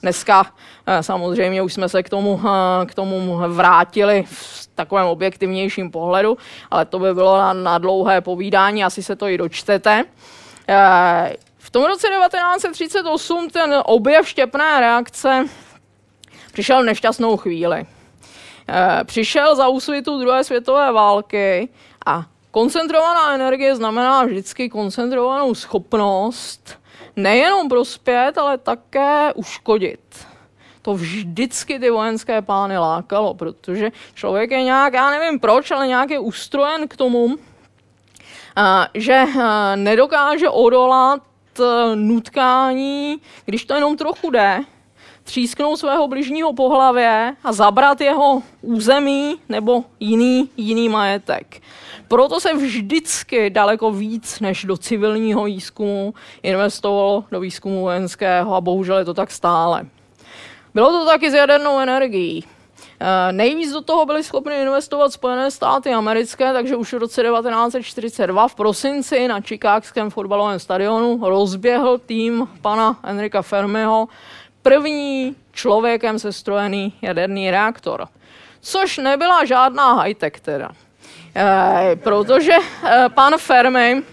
Dneska eh, samozřejmě už jsme se k tomu, k tomu vrátili v takovém objektivnějším pohledu, ale to by bylo na, na dlouhé povídání, asi se to i dočtete tom roce 1938 ten objev štěpné reakce přišel v nešťastnou chvíli. Přišel za úsvitu druhé světové války a koncentrovaná energie znamená vždycky koncentrovanou schopnost nejenom prospět, ale také uškodit. To vždycky ty vojenské plány lákalo, protože člověk je nějak, já nevím proč, ale nějak je ustrojen k tomu, že nedokáže odolat Eh, nutkání, když to jenom trochu jde, třísknout svého bližního po hlavě a zabrat jeho území nebo jiný, jiný majetek. Proto se vždycky daleko víc než do civilního výzkumu investovalo do výzkumu vojenského a bohužel je to tak stále. Bylo to taky s jadernou energií. Eh, nejvíc do toho byly schopny investovat Spojené státy americké, takže už v roce 1942 v prosinci na Chicagském fotbalovém stadionu rozběhl tým pana Enrika Fermiho první člověkem sestrojený jaderný reaktor. Což nebyla žádná high-tech teda. E, protože e, pan Fermi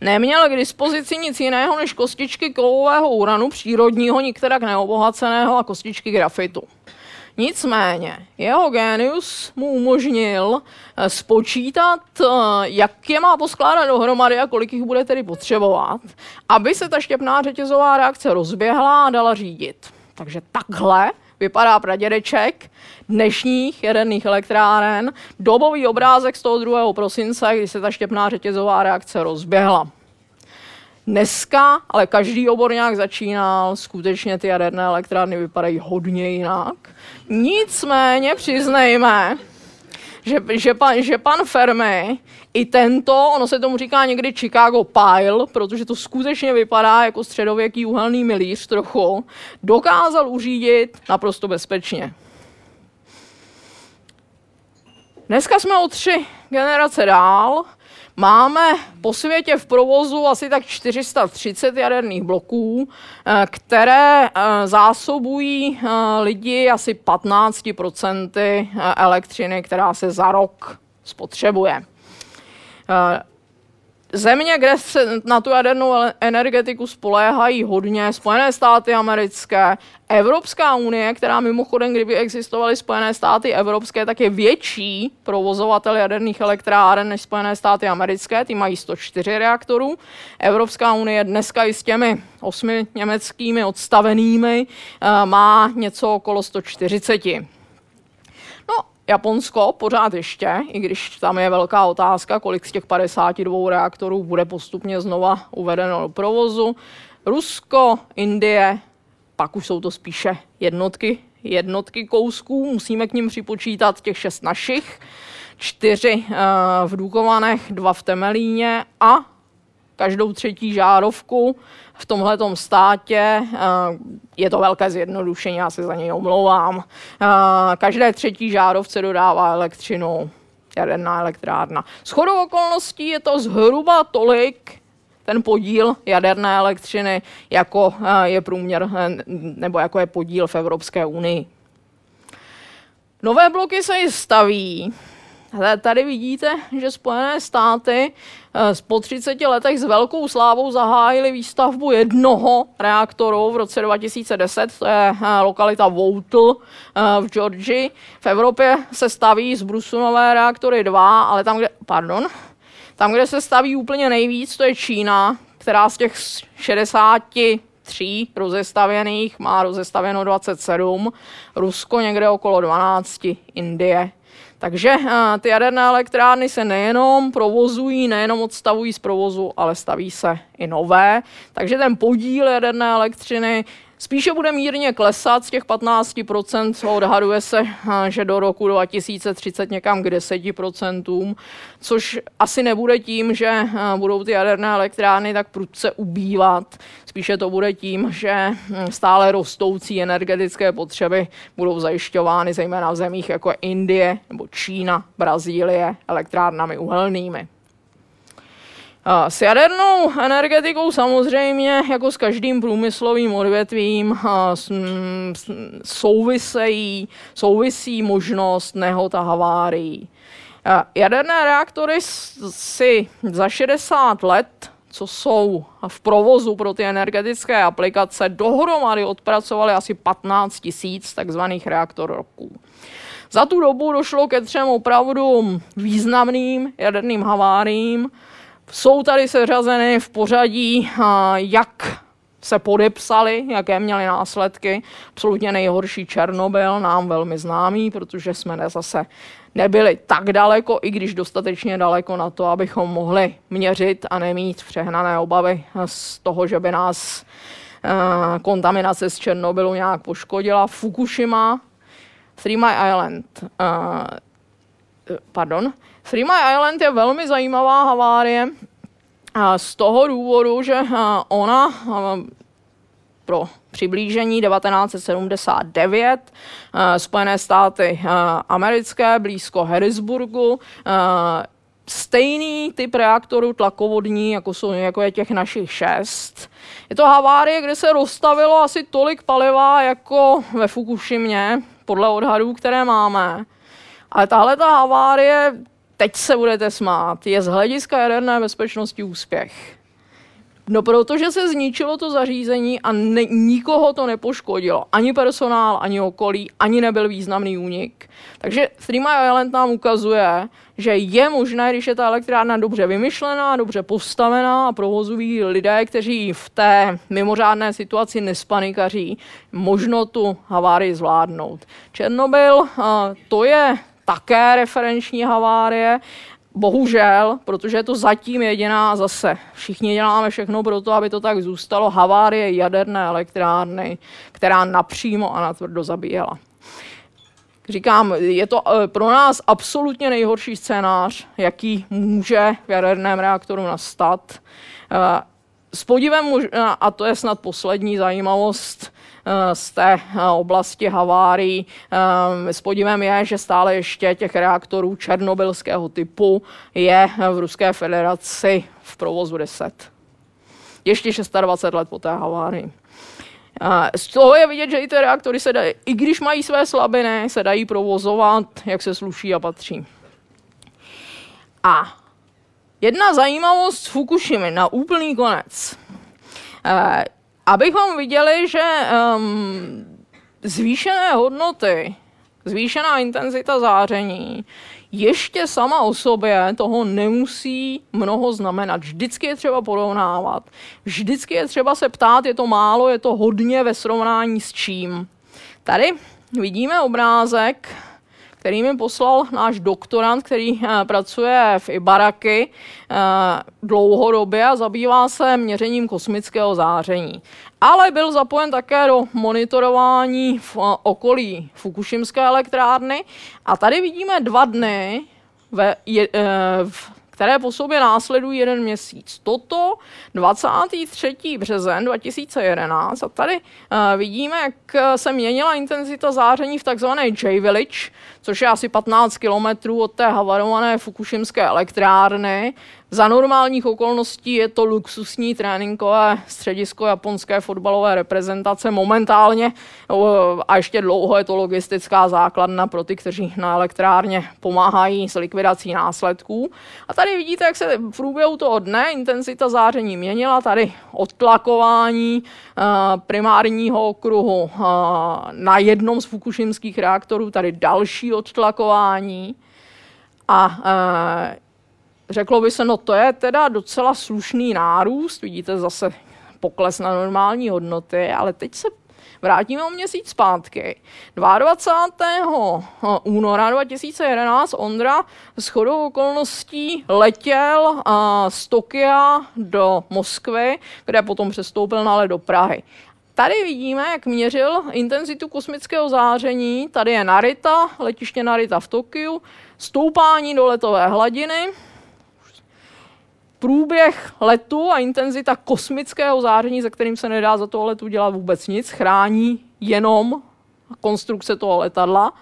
neměl k dispozici nic jiného než kostičky kovového uranu přírodního, nikterak neobohaceného a kostičky grafitu. Nicméně, jeho genius mu umožnil eh, spočítat, eh, jak je má poskládat dohromady a kolik jich bude tedy potřebovat, aby se ta štěpná řetězová reakce rozběhla a dala řídit. Takže takhle vypadá pradědeček dnešních jaderných elektráren, dobový obrázek z toho 2. prosince, kdy se ta štěpná řetězová reakce rozběhla. Dneska, ale každý obor nějak začínal, skutečně ty jaderné elektrárny vypadají hodně jinak. Nicméně přiznejme, že, že, pan, že pan Fermi i tento, ono se tomu říká někdy Chicago Pile, protože to skutečně vypadá jako středověký uhelný milíř trochu, dokázal uřídit naprosto bezpečně. Dneska jsme o tři generace dál, Máme po světě v provozu asi tak 430 jaderných bloků, eh, které eh, zásobují eh, lidi asi 15% elektřiny, která se za rok spotřebuje. Země, kde se na tu jadernou energetiku spoléhají hodně, Spojené státy americké, Evropská unie, která mimochodem, kdyby existovaly Spojené státy evropské, tak je větší provozovatel jaderných elektráren než Spojené státy americké, ty mají 104 reaktorů. Evropská unie dneska i s těmi osmi německými odstavenými eh, má něco okolo 140. Japonsko pořád ještě, i když tam je velká otázka, kolik z těch 52 reaktorů bude postupně znova uvedeno do provozu. Rusko, Indie, pak už jsou to spíše jednotky, jednotky kousků, musíme k ním připočítat těch šest našich, čtyři uh, v Dukovanech, dva v Temelíně a každou třetí žárovku v tomhle státě. Eh, je to velké zjednodušení, já se za něj omlouvám. Eh, každé třetí žárovce dodává elektřinu jaderná elektrárna. S chodou okolností je to zhruba tolik, ten podíl jaderné elektřiny, jako eh, je průměr, nebo jako je podíl v Evropské unii. Nové bloky se staví Tady vidíte, že Spojené státy po 30 letech s velkou slávou zahájili výstavbu jednoho reaktoru v roce 2010, to je eh, lokalita Voutle eh, v Georgii. V Evropě se staví z Brusunové reaktory 2, ale tam, kde, pardon, tam, kde se staví úplně nejvíc, to je Čína, která z těch 60 tří rozestavěných má rozestavěno 27, Rusko někde okolo 12, Indie takže eh, ty jaderné elektrárny se nejenom provozují, nejenom odstavují z provozu, ale staví se i nové. Takže ten podíl jaderné elektřiny Spíše bude mírně klesat z těch 15%, odhaduje se, že do roku 2030 někam k 10%, což asi nebude tím, že budou ty jaderné elektrárny tak prudce ubývat. Spíše to bude tím, že hm, stále rostoucí energetické potřeby budou zajišťovány zejména v zemích jako Indie nebo Čína, Brazílie elektrárnami uhelnými. S jadernou energetikou samozřejmě, jako s každým průmyslovým odvětvím, souvisejí, souvisí možnost nehod a havárií. Jaderné reaktory si za 60 let, co jsou v provozu pro ty energetické aplikace, dohromady odpracovaly asi 15 tisíc takzvaných reaktor roků. Za tu dobu došlo ke třem opravdu významným jaderným haváriím, jsou tady seřazeny v pořadí, jak se podepsali, jaké měly následky. Absolutně nejhorší Černobyl, nám velmi známý, protože jsme zase nebyli tak daleko, i když dostatečně daleko na to, abychom mohli měřit a nemít přehnané obavy z toho, že by nás kontaminace z Černobylu nějak poškodila. Fukushima, Three Mile Island, pardon, Three Mile Island je velmi zajímavá havárie z toho důvodu, že ona pro přiblížení 1979 Spojené státy americké blízko Harrisburgu stejný typ reaktoru tlakovodní, jako, jsou, jako je těch našich šest. Je to havárie, kde se rozstavilo asi tolik paliva jako ve Fukushimě, podle odhadů, které máme. Ale tahle ta havárie teď se budete smát, je z hlediska jaderné bezpečnosti úspěch. No protože se zničilo to zařízení a ne, nikoho to nepoškodilo. Ani personál, ani okolí, ani nebyl významný únik. Takže Mile Island nám ukazuje, že je možné, když je ta elektrárna dobře vymyšlená, dobře postavená a provozují lidé, kteří v té mimořádné situaci nespanikaří, možno tu havárii zvládnout. Černobyl, to je také referenční havárie. Bohužel, protože je to zatím jediná zase. Všichni děláme všechno pro to, aby to tak zůstalo. Havárie jaderné elektrárny, která napřímo a natvrdo zabíjela. Říkám, je to eh, pro nás absolutně nejhorší scénář, jaký může v jaderném reaktoru nastat. Eh, s podívem, a to je snad poslední zajímavost, z té oblasti havárií. S podívem je, že stále ještě těch reaktorů černobylského typu je v Ruské federaci v provozu 10. Ještě 26 let po té havárii. Z toho je vidět, že i ty reaktory se dají, i když mají své slabiny, se dají provozovat, jak se sluší a patří. A jedna zajímavost Fukushimy na úplný konec. Abychom viděli, že um, zvýšené hodnoty, zvýšená intenzita záření ještě sama o sobě toho nemusí mnoho znamenat. Vždycky je třeba porovnávat. Vždycky je třeba se ptát, je to málo, je to hodně ve srovnání s čím. Tady vidíme obrázek který mi poslal náš doktorant, který uh, pracuje v Ibaraky uh, dlouhodobě a zabývá se měřením kosmického záření. Ale byl zapojen také do monitorování v uh, okolí Fukushimské elektrárny a tady vidíme dva dny ve, je, v které po sobě následují jeden měsíc. Toto 23. březen 2011 a tady uh, vidíme, jak se měnila intenzita záření v takzvané J-Village, což je asi 15 kilometrů od té havarované Fukushimské elektrárny. Za normálních okolností je to luxusní tréninkové středisko japonské fotbalové reprezentace momentálně a ještě dlouho je to logistická základna pro ty, kteří na elektrárně pomáhají s likvidací následků. A tady vidíte, jak se v průběhu toho dne intenzita záření měnila. Tady odtlakování primárního okruhu na jednom z fukušimských reaktorů, tady další odtlakování. A Řeklo by se, no to je teda docela slušný nárůst, vidíte zase pokles na normální hodnoty, ale teď se vrátíme o měsíc zpátky. 22. února 2011 Ondra s chodou okolností letěl z Tokia do Moskvy, kde potom přestoupil na do Prahy. Tady vidíme, jak měřil intenzitu kosmického záření. Tady je Narita, letiště Narita v Tokiu, stoupání do letové hladiny, průběh letu a intenzita kosmického záření, se kterým se nedá za toho letu dělat vůbec nic, chrání jenom konstrukce toho letadla.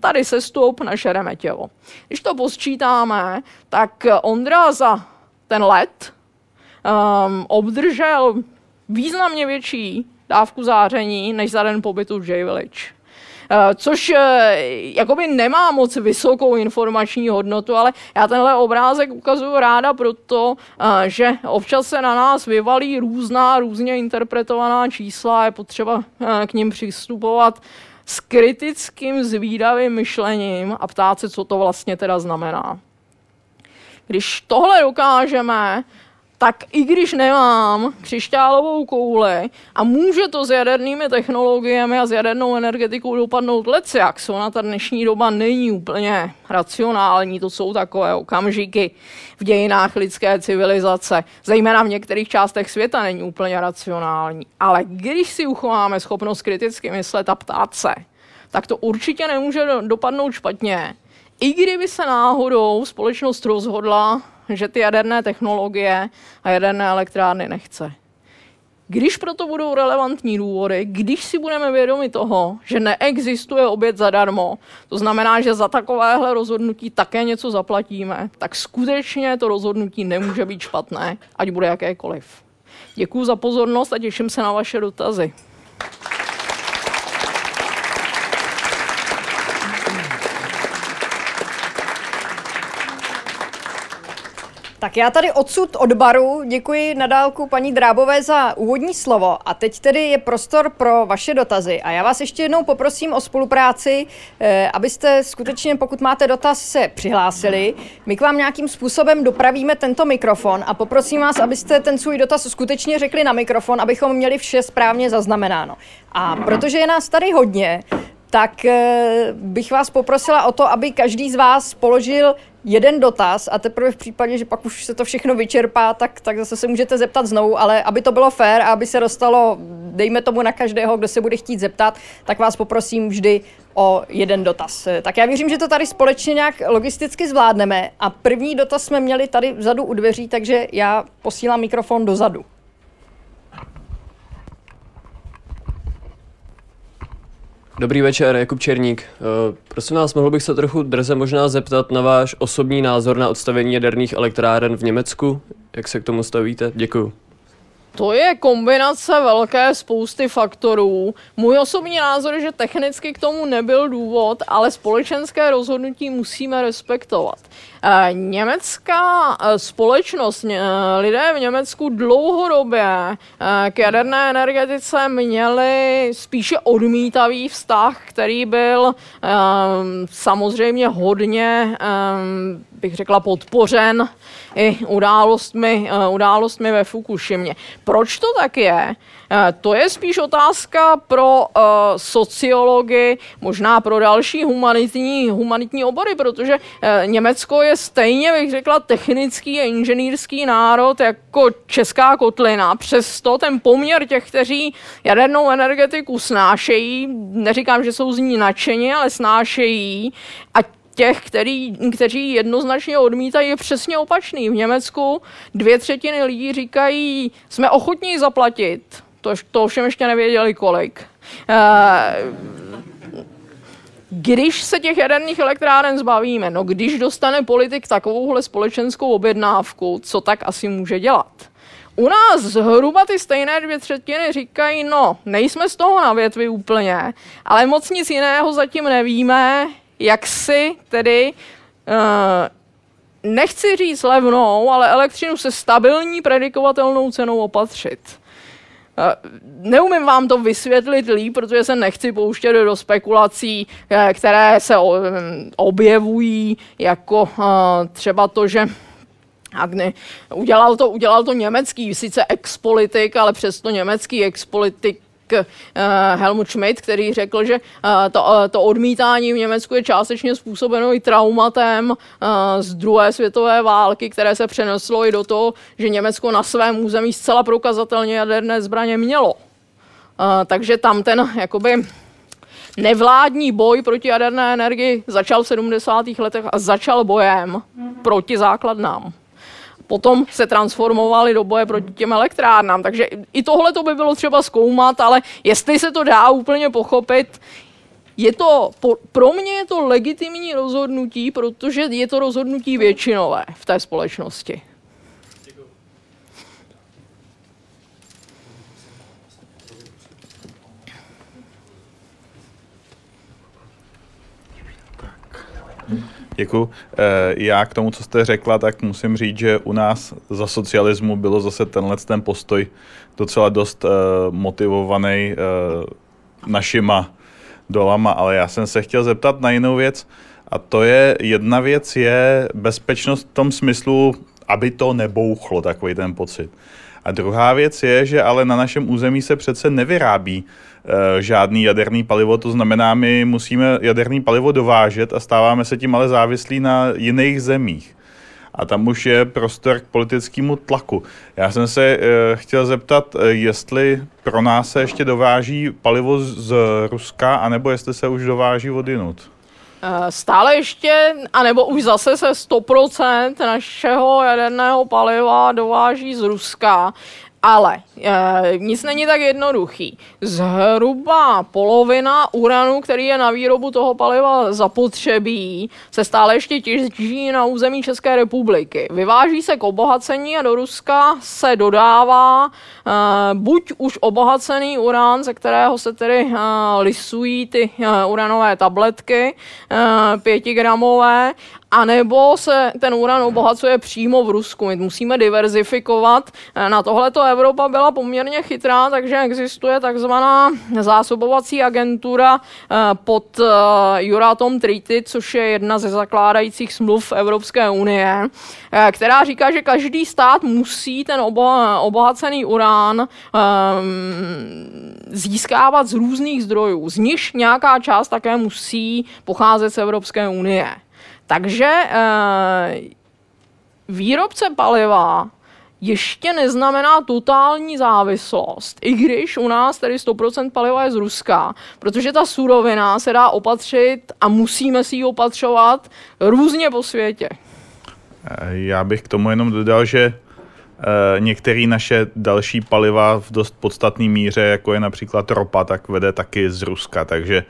Tady se stoup na Šeremetěvo. Když to posčítáme, tak Ondra za ten let um, obdržel významně větší dávku záření než za den pobytu v J-Village. Eh, což eh, jakoby nemá moc vysokou informační hodnotu, ale já tenhle obrázek ukazuju ráda proto, eh, že občas se na nás vyvalí různá, různě interpretovaná čísla, je potřeba k ním přistupovat s kritickým zvídavým myšlením a ptát se, co to vlastně teda znamená. Když tohle dokážeme, tak i když nemám křišťálovou kouli a může to s jadernými technologiemi a s jadernou energetikou dopadnout jak ona ta dnešní doba není úplně racionální, to jsou takové okamžiky v dějinách lidské civilizace, zejména v některých částech světa není úplně racionální. Ale když si uchováme schopnost kriticky myslet a ptát se, tak to určitě nemůže dopadnout špatně. I kdyby se náhodou společnost rozhodla (laughs) že ty jaderné technologie a jaderné elektrárny nechce. Když proto budou relevantní důvody, když si budeme vědomi toho, že neexistuje oběd zadarmo, to znamená, že za takovéhle rozhodnutí také něco zaplatíme, tak skutečně to rozhodnutí nemůže být špatné, ať bude jakékoliv. Děkuji za pozornost a těším se na vaše dotazy. Tak já tady odsud od baru děkuji nadálku paní Drábové za úvodní slovo a teď tedy je prostor pro vaše dotazy. A já vás ještě jednou poprosím o spolupráci, eh, abyste skutečně, pokud máte dotaz, se přihlásili. My k vám nějakým způsobem dopravíme tento mikrofon a poprosím vás, abyste ten svůj dotaz skutečně řekli na mikrofon, abychom měli vše správně zaznamenáno. A protože je nás tady hodně, tak eh, bych vás poprosila o to, aby každý z vás položil jeden dotaz a teprve v případě, že pak už se to všechno vyčerpá, tak, tak zase se můžete zeptat znovu, ale aby to bylo fér a aby se dostalo, dejme tomu na každého, kdo se bude chtít zeptat, tak vás poprosím vždy o jeden dotaz. Tak já věřím, že to tady společně nějak logisticky zvládneme a první dotaz jsme měli tady vzadu u dveří, takže já posílám mikrofon dozadu. Dobrý večer, Jakub Černík. Uh, prosím vás, mohl bych se trochu drze možná zeptat na váš osobní názor na odstavení jaderných elektráren v Německu? Jak se k tomu stavíte? Děkuju. To je kombinace velké spousty faktorů. Můj osobní názor je, že technicky k tomu nebyl důvod, ale společenské rozhodnutí musíme respektovat. Eh, německá eh, společnost, eh, lidé v Německu dlouhodobě k jaderné energetice měli spíše odmítavý vztah, který byl samozřejmě hodně, bych řekla, podpořen i událostmi, událostmi ve Fukushimě. Proč to tak je? Eh, to je spíš otázka pro uh, sociology, možná pro další humanitní, humanitní obory, protože uh, Německo je stejně, bych řekla, technický a inženýrský národ jako česká kotlina. Přesto ten poměr těch, kteří jadernou energetiku snášejí, neříkám, že jsou z ní nadšení, ale snášejí a těch, který, kteří jednoznačně odmítají, je přesně opačný. V Německu dvě třetiny lidí říkají, jsme ochotní zaplatit to, to všem ještě nevěděli kolik. Eh, když se těch jaderných elektráren zbavíme, no když dostane politik takovouhle společenskou objednávku, co tak asi může dělat? U nás zhruba ty stejné dvě třetiny říkají, no, nejsme z toho na větvi úplně, ale moc nic jiného zatím nevíme, jak si tedy, uh, nechci říct levnou, ale elektřinu se stabilní predikovatelnou cenou opatřit. Neumím vám to vysvětlit líp, protože se nechci pouštět do spekulací, eh, které se objevují, jako eh, třeba to, že Agny. Udělal to, udělal to německý, sice expolitik, ale přesto německý expolitik Helmut Schmidt, který řekl, že uh, to, uh, to odmítání v Německu je částečně způsobeno i traumatem z druhé světové války, které se přeneslo i do toho, že Německo na svém území zcela prokazatelně jaderné zbraně mělo. Takže tam ten jakoby nevládní boj proti jaderné energii začal v 70. letech a začal bojem proti základnám potom se transformovali do boje proti těm elektrárnám. Takže i tohle to by bylo třeba zkoumat, ale jestli se to dá úplně pochopit, je to, pro mě je to legitimní rozhodnutí, protože je to rozhodnutí většinové v té společnosti. Děkuji. Eh, já k tomu, co jste řekla, tak musím říct, že u nás za socialismu bylo zase tenhle ten postoj docela dost uh, motivovaný uh, našima dolama, ale já jsem se chtěl zeptat na jinou věc a to je, jedna věc je bezpečnost v tom smyslu, aby to nebouchlo, takový ten pocit. A druhá věc je, že ale na našem území se přece nevyrábí Eh, žádný jaderný palivo, to znamená, my musíme jaderný palivo dovážet a stáváme se tím ale závislí na jiných zemích. A tam už je prostor k politickému tlaku. Já jsem se e, chtěl zeptat, eh, jestli pro nás se ještě dováží palivo z Ruska, anebo jestli se už dováží od jinut. Stále ještě, anebo už zase se 100% našeho jaderného paliva dováží z Ruska. Ale e, nic není tak jednoduchý. Zhruba polovina uranu, který je na výrobu toho paliva zapotřebí, se stále ještě těží na území České republiky. Vyváží se k obohacení a do Ruska se dodává buď už obohacený uran, ze kterého se tedy e, lisují ty e, uranové tabletky pětigramové, a nebo se ten uran obohacuje přímo v Rusku. My musíme diverzifikovat. Na tohle to Evropa byla poměrně chytrá, takže existuje takzvaná zásobovací agentura eh, pod eh, Euratom Treaty, což je jedna ze zakládajících smluv Evropské unie, eh, která říká, že každý stát musí ten obohacený urán ehm, získávat z různých zdrojů. Z nich nějaká část také musí pocházet z Evropské unie. Takže eh, výrobce paliva ještě neznamená totální závislost, i když u nás tedy 100% paliva je z Ruska, protože ta surovina se dá opatřit a musíme si ji opatřovat různě po světě. Já bych k tomu jenom dodal, že některé naše další paliva v dost podstatné míře, jako je například ropa, tak vede taky z Ruska, takže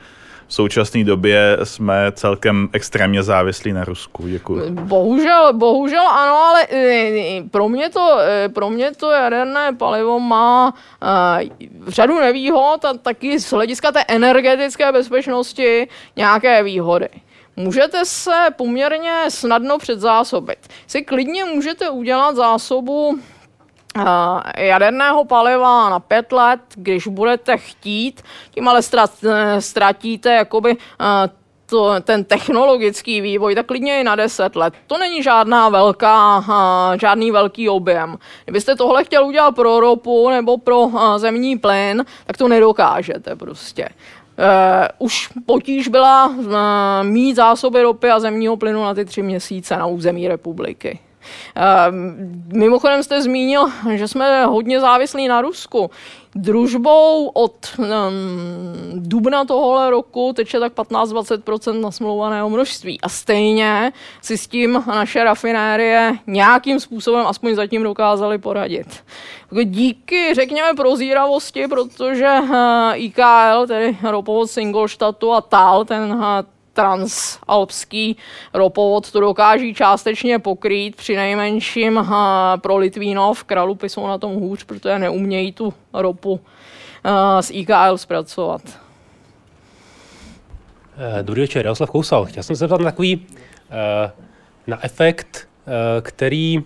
v současné době jsme celkem extrémně závislí na Rusku. Děkuji. Bohužel, bohužel ano, ale eh, pro mě to, eh, pro mě to jaderné palivo má řadu nevýhod a taky z hlediska té energetické bezpečnosti nějaké výhody můžete se poměrně snadno předzásobit. Si klidně můžete udělat zásobu jaderného paliva na pět let, když budete chtít, tím ale ztratíte jakoby to, ten technologický vývoj, tak klidně i na 10 let. To není žádná velká, žádný velký objem. Kdybyste tohle chtěl udělat pro ropu nebo pro zemní plyn, tak to nedokážete prostě. Uh, už potíž byla uh, mít zásoby ropy a zemního plynu na ty tři měsíce na území republiky. Uh, mimochodem jste zmínil, že jsme hodně závislí na Rusku. Družbou od um, dubna tohohle roku teče tak 15-20% nasmlouvaného množství. A stejně si s tím naše rafinérie nějakým způsobem aspoň zatím dokázali poradit. Díky, řekněme, prozíravosti, protože uh, IKL, tedy ropovod Singolštatu a TAL, ten uh, transalpský ropovod to dokáží částečně pokrýt, při nejmenším uh, pro Litvínov, Kralupy jsou na tom hůř, protože neumějí tu ropu z IKL zpracovat. Eh, dobrý večer, Jaroslav Kousal. Chtěl jsem se zeptat na takový na efekt, který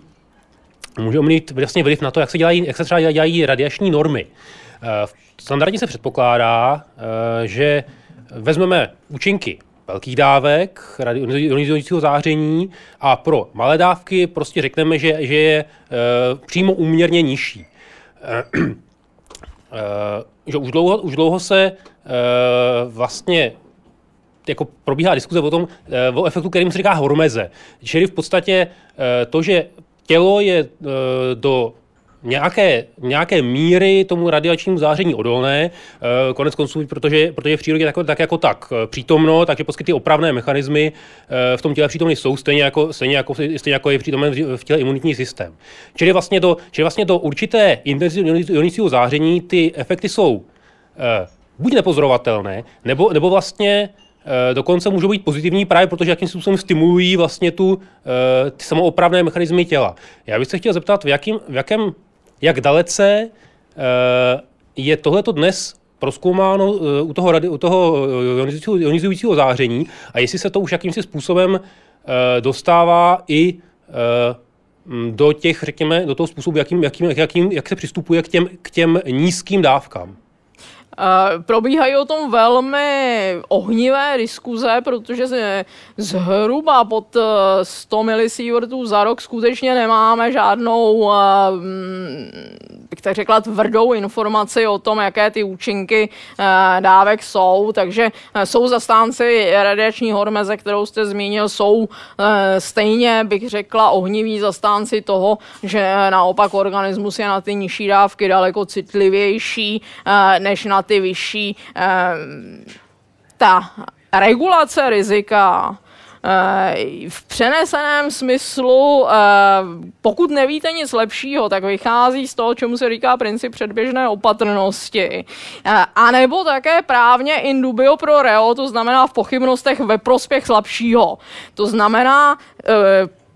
může mít vlastně vliv na to, jak se, dělají, jak se třeba dělají radiační normy. Standardně se předpokládá, že vezmeme účinky velkých dávek ionizujícího záření a pro malé dávky prostě řekneme, že, že je e, přímo úměrně nižší. E, e, že už dlouho, už dlouho se e, vlastně jako probíhá diskuze o tom, e, o efektu, kterým se říká hormeze. Čili v podstatě e, to, že tělo je e, do nějaké, nějaké míry tomu radiačnímu záření odolné, eh, konec konců, protože, protože v přírodě tak, tak jako tak eh, přítomno, takže prostě ty opravné mechanismy eh, v tom těle přítomny jsou stejně jako, stejně jako, stejně jako je přítomen v těle imunitní systém. Čili vlastně do, čili vlastně do určité intenzity ionicího záření ty efekty jsou buď nepozorovatelné, nebo, nebo vlastně dokonce můžou být pozitivní právě protože jakým způsobem stimulují vlastně tu, ty samoopravné mechanismy těla. Já bych se chtěl zeptat, v, jakým, v jakém jak dalece eh, je tohleto dnes proskoumáno eh, u toho, u toho ionizujícího záření a jestli se to už jakýmsi způsobem eh, dostává i do těch, řekněme, do toho způsobu, jakým, jakým, jakým, jak se přistupuje k těm, k těm nízkým dávkám. Probíhají o tom velmi ohnivé diskuze, protože zhruba pod 100 eh, milisievertů za rok skutečně nemáme žádnou, bych tak řekla, tvrdou informaci o tom, jaké ty účinky uh, dávek jsou. Takže jsou zastánci radiační hormeze, kterou jste zmínil, jsou stejně, bych řekla, ohniví zastánci toho, že naopak organismus je na ty nižší dávky daleko citlivější než na ty vyšší. Eh, ta regulace rizika eh, v přeneseném smyslu, eh, pokud nevíte nic lepšího, tak vychází z toho, čemu se říká princip předběžné opatrnosti. A nebo také právně in dubio pro reo, to znamená v pochybnostech ve prospěch slabšího. To znamená,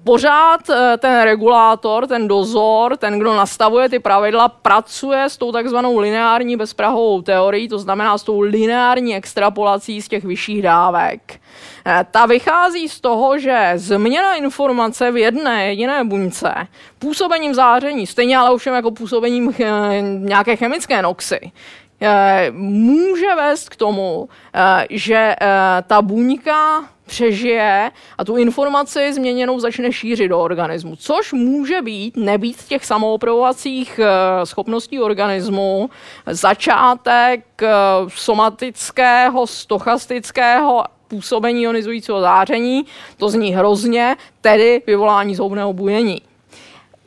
pořád eh, ten regulátor, ten dozor, ten, kdo nastavuje ty pravidla, pracuje s tou takzvanou lineární bezprahovou teorií, to znamená s tou lineární extrapolací z těch vyšších dávek. Eh, ta vychází z toho, že změna informace v jedné jediné buňce působením záření, stejně ale ovšem jako působením nějaké chemické noxy, může vést k tomu, že ta buňka přežije a tu informaci změněnou začne šířit do organismu, což může být nebýt těch samoopravovacích eh, schopností organismu začátek eh, somatického, stochastického působení ionizujícího záření, to zní hrozně, tedy vyvolání zhoubného bujení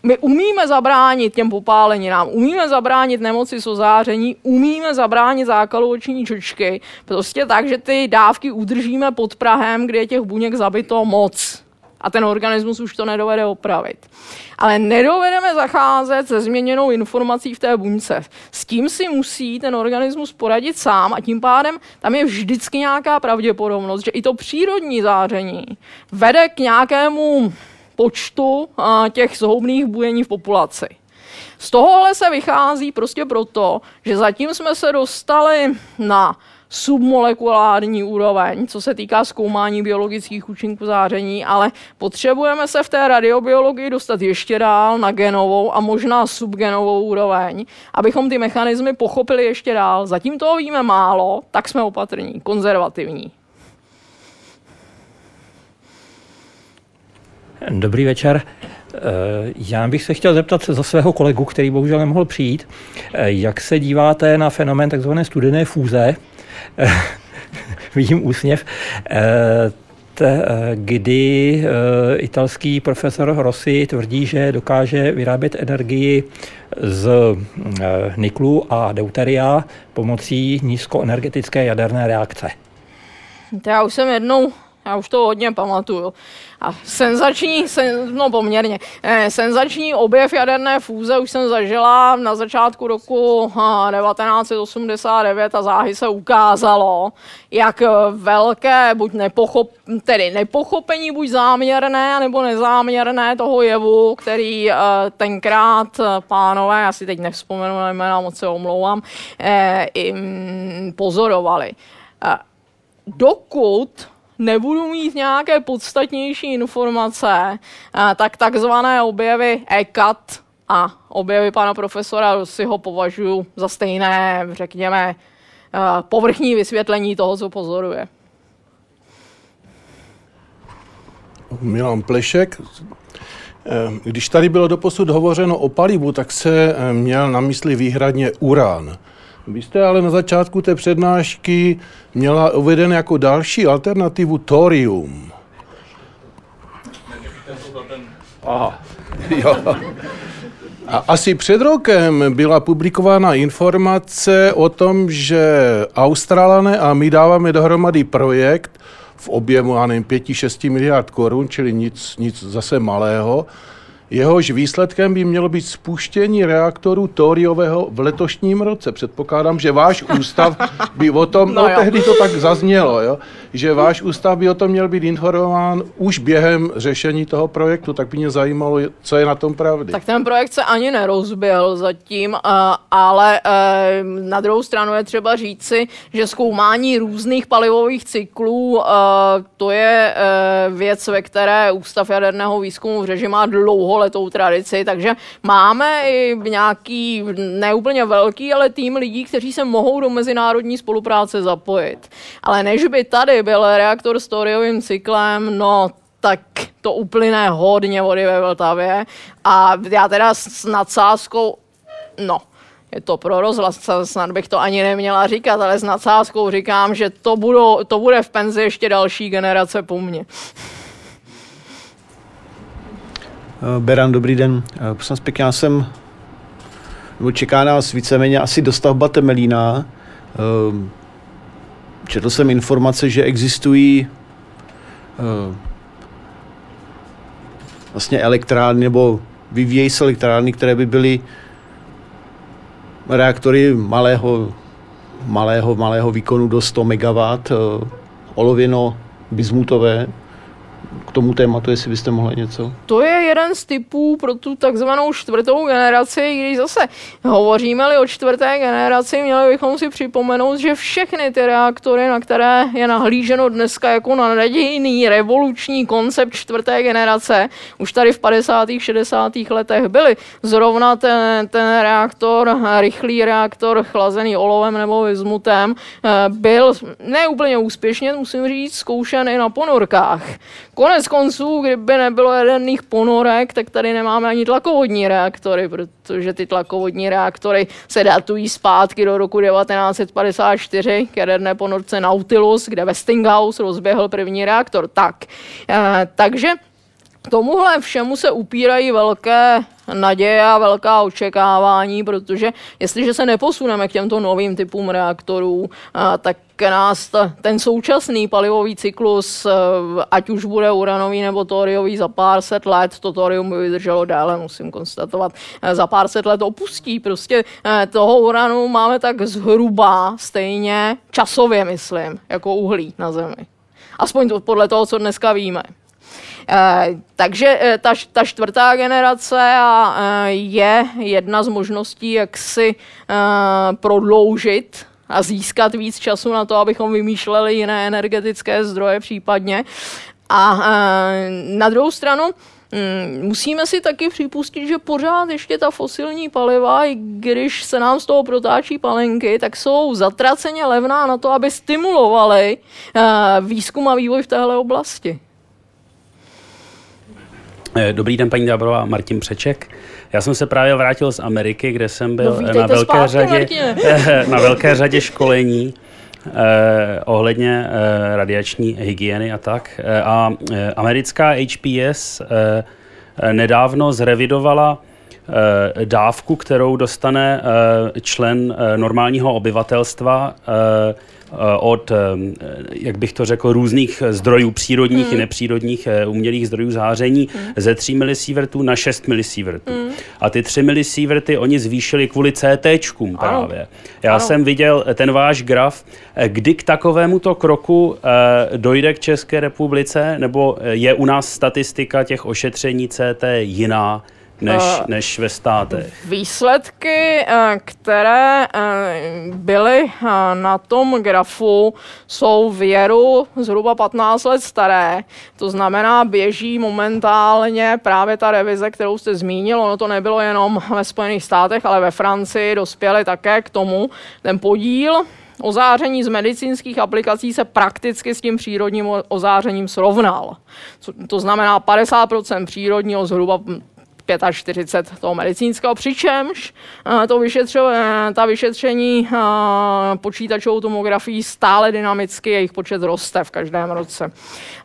my umíme zabránit těm popáleninám, umíme zabránit nemoci z ozáření, umíme zabránit zákalu oční čočky, prostě tak, že ty dávky udržíme pod Prahem, kde je těch buněk zabito moc. a ten organismus už to nedovede opravit. Ale nedovedeme zacházet se změněnou informací v té buňce. S tím si musí ten organismus poradit sám a tím pádem tam je vždycky nějaká pravděpodobnost, že i to přírodní záření vede k nějakému počtu těch zhoubných bujení v populaci. Z tohohle se vychází prostě proto, že zatím jsme se dostali na submolekulární úroveň, co se týká zkoumání biologických účinků záření, ale potřebujeme se v té radiobiologii dostat ještě dál na genovou a možná subgenovou úroveň, abychom ty mechanismy pochopili ještě dál. Zatím toho víme málo, tak jsme opatrní, konzervativní. Dobrý večer. Eh, já bych se chtěl zeptat za svého kolegu, který bohužel nemohl přijít, eh, jak se díváte na fenomén tzv. studené fúze, eh, (laughs) vidím úsměv, kdy italský profesor Rossi tvrdí, že dokáže vyrábět energii z niklu a deuteria pomocí nízkoenergetické jaderné reakce. Já už jsem jednou já už to hodně pamatuju. A senzační, sen, no poměrně, eh, senzační objev jaderné fúze už jsem zažila na začátku roku 1989 a záhy se ukázalo, jak velké, buď nepochop, tedy nepochopení, buď záměrné, nebo nezáměrné toho jevu, který eh, tenkrát eh, pánové, já si teď nevzpomenu na jména, moc se omlouvám, eh, pozorovali. Eh, dokud nebudu mít nějaké podstatnější informace, tak takzvané objevy ECAT a objevy pana profesora si ho považuji za stejné, řekněme, povrchní vysvětlení toho, co pozoruje. Milan Plešek. Když tady bylo doposud hovořeno o palivu, tak se měl na mysli výhradně urán. Vy jste ale na začátku té přednášky měla uveden jako další alternativu thorium. Aha. (laughs) Jo. A asi před rokem byla publikována informace o tom, že Australané a my dáváme dohromady projekt v objemu, já nevím, 5-6 miliard korun, čili nic, nic zase malého, Jehož výsledkem by mělo být spuštění reaktoru tóriového v letošním roce. Předpokládám, že váš ústav by o tom, no, no tehdy to tak zaznělo, jo, že váš ústav by o tom měl být informován už během řešení toho projektu, tak by mě zajímalo, co je na tom pravdy. Tak ten projekt se ani nerozbil zatím, ale na druhou stranu je třeba říci, že zkoumání různých palivových cyklů, to je věc, ve které Ústav jaderného výzkumu v řeži má dlouholetou tradici, takže máme i nějaký neúplně velký, ale tým lidí, kteří se mohou do mezinárodní spolupráce zapojit. Ale než by tady byl reaktor s toriovým cyklem, no tak to uplyne hodně vody ve Vltavě. A já teda s nadsázkou, no, je to pro rozhlas, snad bych to ani neměla říkat, ale s nadsázkou říkám, že to, budou, to bude v penzi ještě další generace po mně. Eh, Beran, dobrý den. Eh, prosím pěkně, já jsem, nebo čeká nás víceméně asi dostavba Temelína. Eh, četl jsem informace, že existují uh, vlastně elektrárny nebo vyvíjejí se elektrárny, které by byly reaktory malého, malého, malého výkonu do 100 MW, uh, olověno bismutové, k tomu tématu, jestli byste mohli něco? To je jeden z typů pro tu takzvanou čtvrtou generaci, když zase hovoříme-li o čtvrté generaci, měli bychom si připomenout, že všechny ty reaktory, na které je nahlíženo dneska jako na nadějný revoluční koncept čtvrté generace, už tady v 50. 60. letech byly. Zrovna ten, ten reaktor, rychlý reaktor chlazený olovem nebo vizmutem, eh, byl neúplně úspěšně, musím říct, zkoušen i na ponorkách. Konec konců, kdyby nebylo jaderných ponorek, tak tady nemáme ani tlakovodní reaktory, protože ty tlakovodní reaktory se datují zpátky do roku 1954 k jaderné ponorce Nautilus, kde Westinghouse rozběhl první reaktor. Tak, e, takže tomuhle všemu se upírají velké naděje a velká očekávání, protože jestliže se neposuneme k těmto novým typům reaktorů, tak nás ten současný palivový cyklus, ať už bude uranový nebo toriový za pár set let, to torium by vydrželo déle, musím konstatovat, za pár set let opustí. Prostě toho uranu máme tak zhruba stejně časově, myslím, jako uhlí na Zemi. Aspoň to, podle toho, co dneska víme. Takže ta, ta čtvrtá generace je jedna z možností, jak si prodloužit a získat víc času na to, abychom vymýšleli jiné energetické zdroje případně. A na druhou stranu, mm, Musíme si taky připustit, že pořád ještě ta fosilní paliva, i když se nám z toho protáčí palenky, tak jsou zatraceně levná na to, aby stimulovali výzkum a vývoj v téhle oblasti. Eh, dobrý den, paní Dábrová, Martin Přeček. Já jsem se právě vrátil z Ameriky, kde jsem byl no, na, velké zpátky, řadě, (laughs) na velké řadě školení eh, ohledně eh, radiační hygieny a tak. Eh, a eh, americká HPS eh, nedávno zrevidovala eh, dávku, kterou dostane eh, člen eh, normálního obyvatelstva Eh, od, eh, jak bych to řekl, různých zdrojů přírodních mm. i nepřírodních eh, umělých zdrojů záření mm. ze 3 milisievertů na 6 milisievertů. Mm. A ty 3 milisieverty oni zvýšili kvůli CTčkům právě. Já ano. jsem viděl ten váš graf, kdy k takovému to kroku dojde k České republice, nebo je u nás statistika těch ošetření CT jiná? Než, uh, než ve státech. Výsledky, eh, které eh, byly na tom grafu, jsou v Jeru zhruba 15 let staré. To znamená, běží momentálně právě ta revize, kterou jste zmínil. Ono to nebylo jenom ve Spojených státech, ale ve Francii dospěli také k tomu. Ten podíl ozáření z medicínských aplikací se prakticky s tím přírodním ozářením srovnal. To znamená 50% přírodního, zhruba 45 toho medicínského, přičemž eh, to vyšetřo, ta vyšetření eh, počítačovou tomografií stále dynamicky, jejich počet roste v každém roce.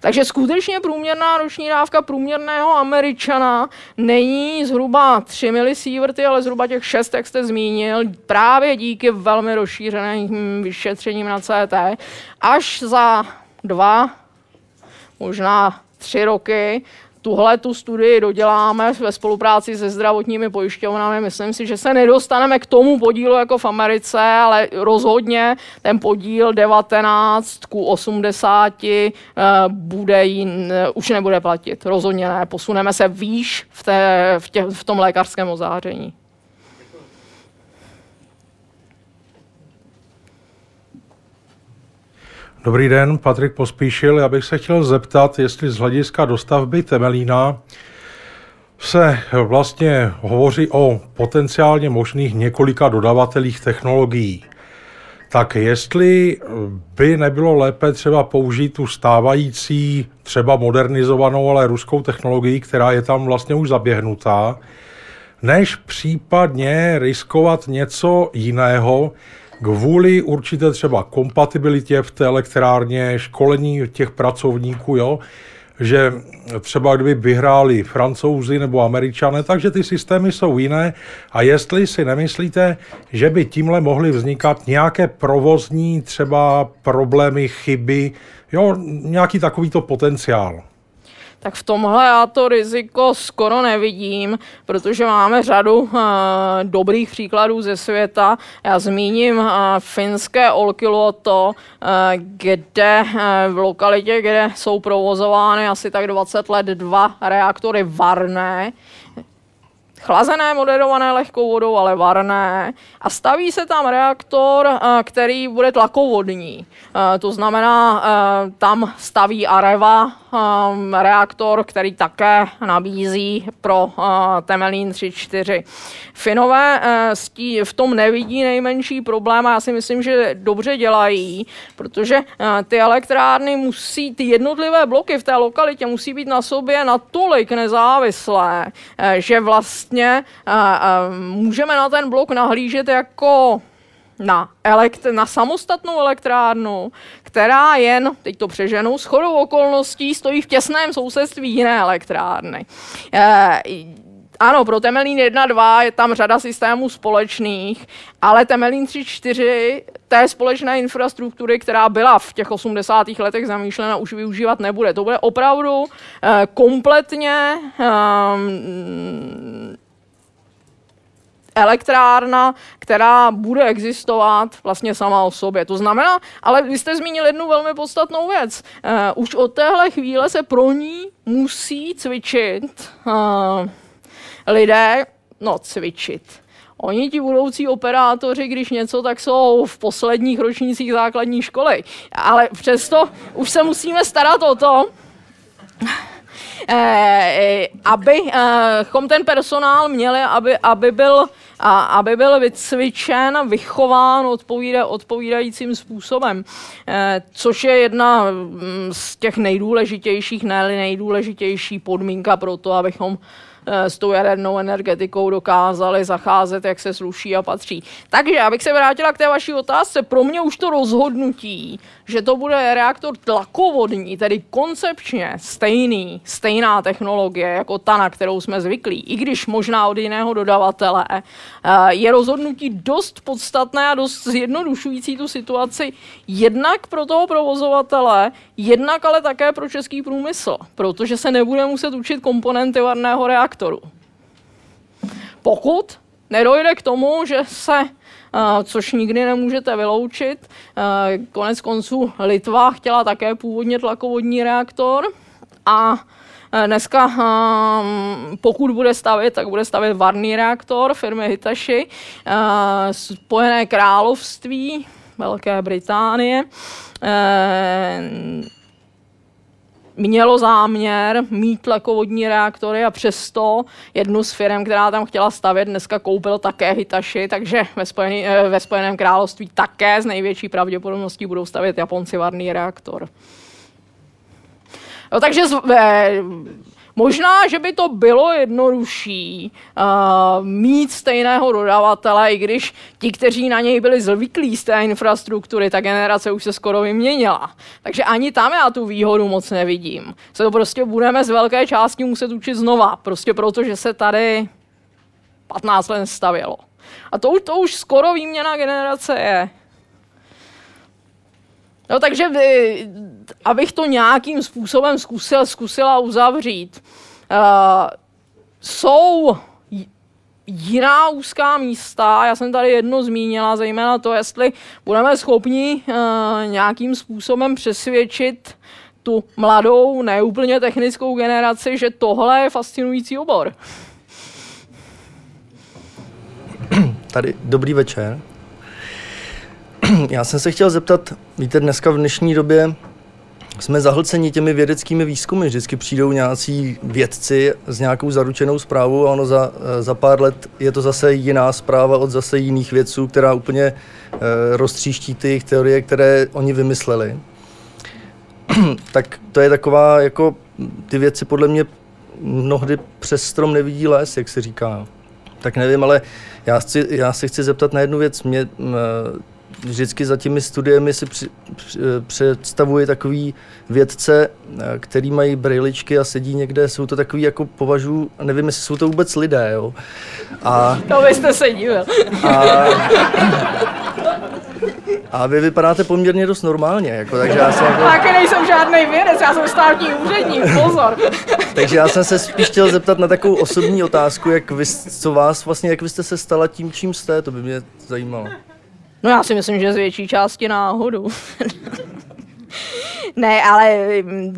Takže skutečně průměrná roční dávka průměrného Američana není zhruba 3 milisieverty, ale zhruba těch 6, jak jste zmínil, právě díky velmi rozšířeným vyšetřením na CT. Až za dva, možná tři roky tuhle tu studii doděláme ve spolupráci se zdravotními pojišťovnami. Myslím si, že se nedostaneme k tomu podílu jako v Americe, ale rozhodně ten podíl 19 ku 80 eh, bude jin, eh, už nebude platit. Rozhodně ne. Posuneme se výš v, té, v, tě, v tom lékařském ozáření. Dobrý den, Patrik Pospíšil. Já bych se chtěl zeptat, jestli z hlediska dostavby Temelína se vlastně hovoří o potenciálně možných několika dodavatelích technologií. Tak jestli by nebylo lépe třeba použít tu stávající, třeba modernizovanou, ale ruskou technologii, která je tam vlastně už zaběhnutá, než případně riskovat něco jiného, kvůli určité třeba kompatibilitě v té elektrárně, školení těch pracovníků, jo, že třeba kdyby vyhráli francouzi nebo američané, takže ty systémy jsou jiné. A jestli si nemyslíte, že by tímhle mohly vznikat nějaké provozní třeba problémy, chyby, jo, nějaký takovýto potenciál tak v tomhle já to riziko skoro nevidím, protože máme řadu uh, dobrých příkladů ze světa. Já zmíním uh, finské Olkiluoto, uh, kde uh, v lokalitě, kde jsou provozovány asi tak 20 let dva reaktory varné, chlazené, moderované lehkou vodou, ale varné. A staví se tam reaktor, který bude tlakovodní. To znamená, tam staví Areva, reaktor, který také nabízí pro Temelín 3.4. Finové v tom nevidí nejmenší problém a já si myslím, že dobře dělají, protože ty elektrárny musí, ty jednotlivé bloky v té lokalitě musí být na sobě natolik nezávislé, že vlastně uh, uh, můžeme na ten blok nahlížet jako na, elekt- na samostatnou elektrárnu, která jen, teď to přeženu, s chodou okolností stojí v těsném sousedství jiné elektrárny. E, ano, pro Temelín 1, 2 je tam řada systémů společných, ale Temelín 3, 4 té společné infrastruktury, která byla v těch 80. letech zamýšlena, už využívat nebude. To bude opravdu uh, kompletně um, elektrárna, která bude existovat vlastně sama o sobě. To znamená, ale vy jste zmínil jednu velmi podstatnou věc. Uh, už od téhle chvíle se pro ní musí cvičit uh, lidé, no cvičit. Oni ti budoucí operátoři, když něco, tak jsou v posledních ročnících základní školy. Ale přesto už se musíme starat o to, abychom ten personál měli, aby, aby byl a aby byl vycvičen, vychován odpovída, odpovídajícím způsobem. Eh, což je jedna mm, z těch nejdůležitějších, ne nejdůležitější podmínka pro to, abychom Eh, s tou jadernou energetikou dokázali zacházet, jak se sluší a patří. Takže, abych se vrátila k té vaší otázce, pro mě už to rozhodnutí, že to bude reaktor tlakovodní, tedy koncepčně stejný, stejná technologie jako ta, na kterou jsme zvyklí, i když možná od jiného dodavatele, eh, je rozhodnutí dost podstatné a dost zjednodušující tu situaci jednak pro toho provozovatele, jednak ale také pro český průmysl, protože se nebude muset učit komponenty varného reaktoru. Pokud nedojde k tomu, že se což nikdy nemůžete vyloučit. Konec konců Litva chtěla také původně tlakovodní reaktor a Dneska, pokud bude stavět, tak bude stavět varný reaktor firmy Hitachi, Spojené království, Velké Británie, mělo záměr mít tlakovodní reaktory a přesto jednu z firm, která tam chtěla stavět, dneska koupil také Hitachi, takže ve, Spojený, eh, ve Spojeném království také z největší pravděpodobností budou stavět Japonci varný reaktor. No, takže eh, Možná, že by to bylo jednodušší uh, mít stejného dodavatele, i když ti, kteří na něj byli zvyklí z té infrastruktury, ta generace už se skoro vyměnila. Takže ani tam já tu výhodu moc nevidím. Se to prostě budeme z velké části muset učit znova, prostě proto, že se tady 15 let stavělo. A to, to už skoro výměna generace je. No takže vy, abych to nějakým způsobem zkusil, zkusila uzavřít. Uh, jsou jiná úzká místa, já jsem tady jedno zmínila, zejména to, jestli budeme schopni uh, nějakým způsobem přesvědčit tu mladou, neúplně technickou generaci, že tohle je fascinující obor. Tady dobrý večer. (clears throat) Já jsem se chtěl zeptat, víte, dneska v dnešní době jsme zahlceni těmi vědeckými výzkumy. Vždycky přijdou nějací vědci s nějakou zaručenou zprávou a ono za, za pár let je to zase jiná zpráva od zase jiných vědců, která úplně e, roztříští ty teorie, které oni vymysleli. (clears throat) tak to je taková, jako ty věci podle mě mnohdy přes strom nevidí les, jak se říká. Tak nevím, ale já, chci, já se chci zeptat na jednu věc. Mě, vždycky za těmi studiemi si při, při, představuji takový vědce, eh, který mají brýličky a sedí někde, jsou to takový jako považuji, nevím, jestli jsou to vůbec lidé, jo. A, to byste se díval. A, a vy vypadáte poměrně dost normálně, jako, takže já jsem jako... Taky nejsem žádný vědec, já jsem státní úředník, pozor. takže já jsem se spíš chtěl zeptat na takovou osobní otázku, jak vy, co vás vlastně, jak vy jste se stala tím, čím jste, to by mě zajímalo. No já si myslím, že z větší části náhodu. (laughs) ne, ale mm,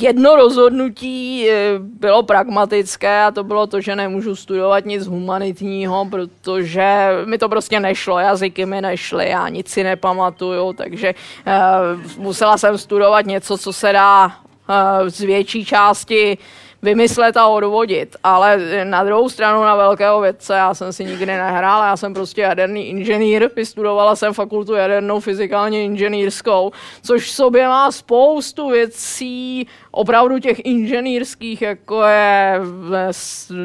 jedno rozhodnutí eh, bylo pragmatické a to bylo to, že nemůžu studovat nic humanitního, protože mi to prostě nešlo, jazyky mi nešly, já nic si nepamatuju, takže uh, musela jsem studovat něco, co se dá uh, z větší části vymyslet a odvodit. Ale na druhou stranu na velkého vědce já jsem si nikdy nehrál, já jsem prostě jaderný inženýr, vystudovala jsem fakultu jadernou fyzikálně inženýrskou, což v sobě má spoustu věcí, opravdu těch inženýrských, jako je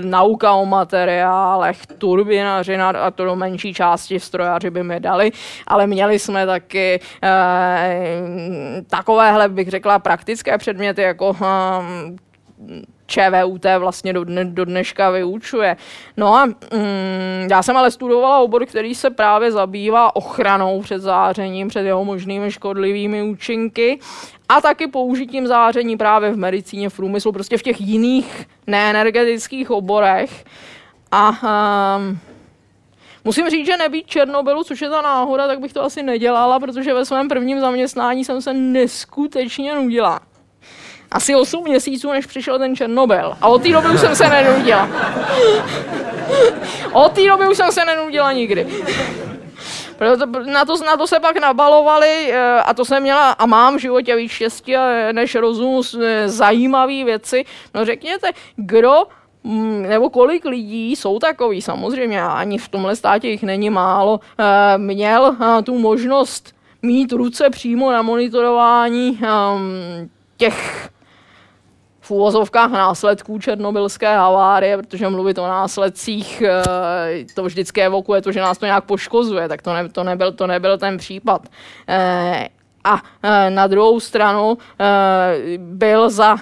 nauka o materiálech, turbinařina a to do menší části strojaři by mi dali, ale měli jsme taky eh, takovéhle, bych řekla, praktické předměty, jako eh, ČVUT vlastně do, dne, do dneška vyučuje. No a mm, já jsem ale studovala obor, který se právě zabývá ochranou před zářením, před jeho možnými škodlivými účinky a taky použitím záření právě v medicíně, v průmyslu, prostě v těch jiných neenergetických oborech. A um, Musím říct, že nebýt Černobylu, což je ta náhoda, tak bych to asi nedělala, protože ve svém prvním zaměstnání jsem se neskutečně nudila. Asi 8 měsíců, než přišel ten Černobyl. A od té doby už jsem se nenudila. od té doby už jsem se nenudila nikdy. Proto na to, na to se pak nabalovali eh, a to jsem měla a mám v životě víc štěstí než rozum eh, zajímavé věci. No řekněte, kdo mm, nebo kolik lidí jsou takový, samozřejmě ani v tomhle státě jich není málo, eh, měl tu možnost mít ruce přímo na monitorování ehm, těch v úvozovkách následků černobylské havárie, protože mluvit o následcích eh, to vždycky evokuje to, že nás to nějak poškozuje, tak to, ne, to, nebyl, to nebyl ten případ. Eh, a eh, na druhou stranu byl za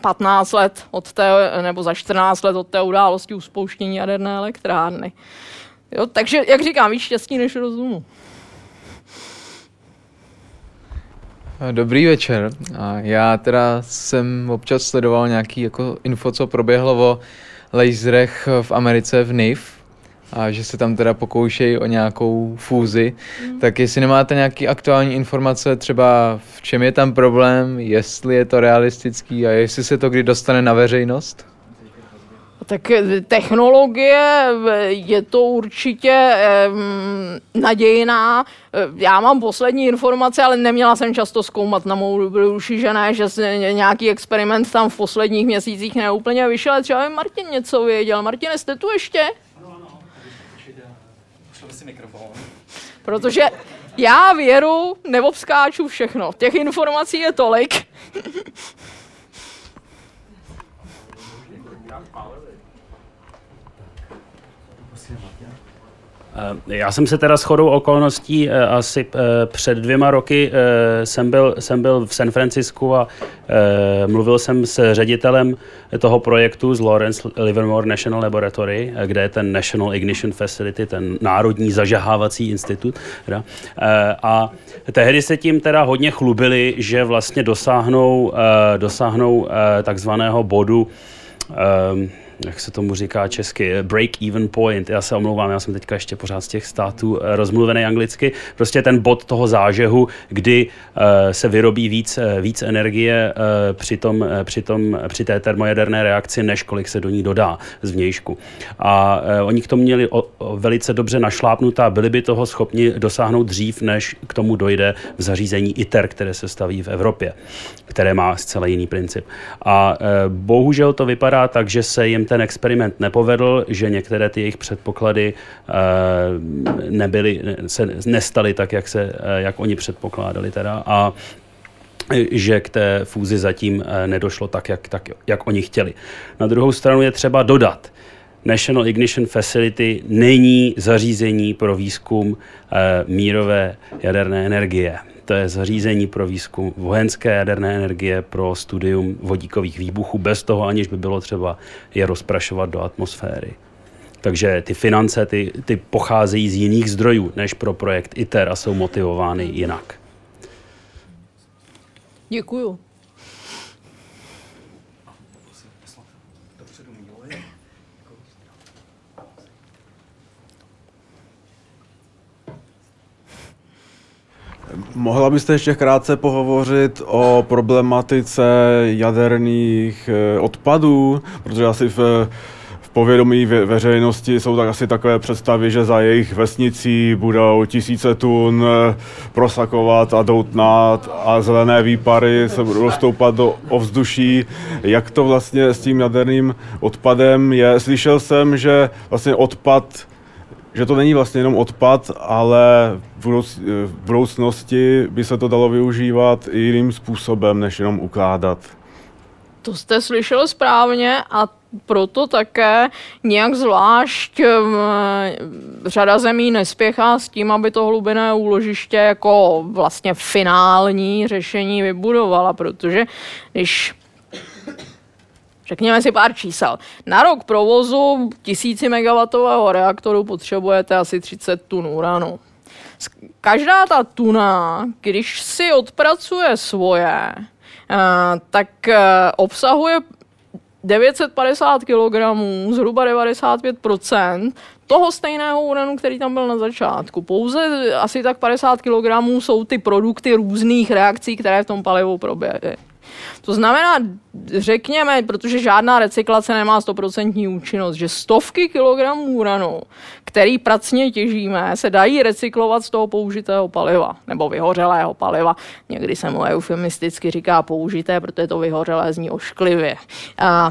15 let od té, nebo za 14 let od té události uspouštění jaderné elektrárny. Jo, takže, jak říkám, víc štěstí než rozumu. Dobrý večer. Já teda jsem občas sledoval nějaký jako info, co proběhlo o laserech v Americe v NIF, a že se tam teda pokoušejí o nějakou fúzi. Mm. Tak jestli nemáte nějaké aktuální informace, třeba v čem je tam problém, jestli je to realistický a jestli se to kdy dostane na veřejnost? Tak eh, technologie eh, je to určitě um, nadějná. Eh, já mám poslední informace, ale neměla jsem často zkoumat na mou duši, že ne, že nějaký experiment tam v posledních měsících neúplně vyšel. Třeba by Martin něco věděl. Martin, jste tu ještě? Protože já věru neobskáču všechno. Těch informací je tolik. (laughs) já jsem se teda shodou okolností eh, asi eh, před dvěma roky jsem byl, jsem byl v San Francisku a mluvil jsem s ředitelem toho projektu z Lawrence Livermore National Laboratory, kde je ten National Ignition Facility, ten národní zažahávací institut. A tehdy se tím teda hodně chlubili, že vlastně dosáhnou, dosáhnou takzvaného bodu jak se tomu říká česky, break-even point. Já se omlouvám, já jsem teďka ještě pořád z těch států eh, rozmluvený anglicky. Prostě ten bod toho zážehu, kdy uh, se vyrobí víc, eh, víc energie při, tom, při, tom, při té termojaderné reakci, než kolik se do ní dodá z vnějšku. A oni k tomu měli o, o, velice dobře našlápnutá, byli by toho schopni dosáhnout dřív, než k tomu dojde v zařízení ITER, které se staví v Evropě, které má zcela jiný princip. A bohužel to vypadá tak, že se jim ten experiment nepovedl, že některé ty jejich předpoklady eh, nebyly, se nestaly tak, jak, se, eh, jak oni předpokládali teda. A že k té fúzi zatím eh, nedošlo tak jak, tak, jak oni chtěli. Na druhou stranu je třeba dodat, National Ignition Facility není zařízení pro výzkum mírové jaderné energie. To je zařízení pro výzkum vojenské jaderné energie pro studium vodíkových výbuchů, bez toho aniž by bylo třeba je rozprašovat do atmosféry. Takže ty finance ty, ty pocházejí z jiných zdrojů než pro projekt ITER a jsou motivovány jinak. Děkuju. Mohla byste ještě krátce pohovořit o problematice jaderných eh, odpadů, protože asi v, povědomí ve, veřejnosti jsou tak asi takové představy, že za jejich vesnicí budou tisíce tun eh, prosakovat a doutnat a zelené výpary se budou stoupat do ovzduší. Jak to vlastně s tím jaderným odpadem je? Slyšel jsem, že vlastně odpad že to není vlastně jenom odpad, ale v budoucnosti by se to dalo využívat i jiným způsobem, než jenom ukládat. To jste slyšel správně a proto také nějak zvlášť řada zemí nespěchá s tím, aby to hlubinné úložiště jako vlastně finální řešení vybudovala, protože když Řekněme si pár čísel. Na rok provozu 1000 MW reaktoru potřebujete asi 30 tun uranu. Každá ta tuna, když si odpracuje svoje, eh, tak eh, obsahuje 950 kg, zhruba 95% toho stejného uranu, který tam byl na začátku. Pouze asi tak 50 kg jsou ty produkty různých reakcí, které v tom palivu proběhly. To znamená, řekněme, protože žádná recyklace nemá 100% účinnost, že stovky kilogramů uranu, který pracně těžíme, se dají recyklovat z toho použitého paliva, nebo vyhořelého paliva. Někdy se mu eufemisticky říká použité, protože to vyhořelé zní ošklivě. A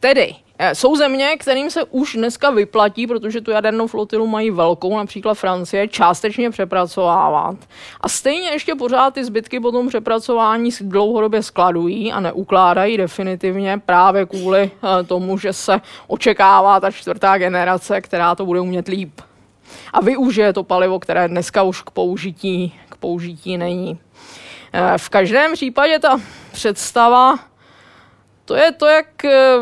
Tedy, jsou země, kterým se už dneska vyplatí, protože tu jadernou flotilu mají velkou, například Francie, částečně přepracovávat. A stejně ještě pořád ty zbytky po tom přepracování dlouhodobě skladují a neukládají definitivně právě kvůli eh, tomu, že se očekává ta čtvrtá generace, která to bude umět líp. A využije to palivo, které dneska už k použití, k použití není. Eh, v každém případě ta představa to je to, jak eh,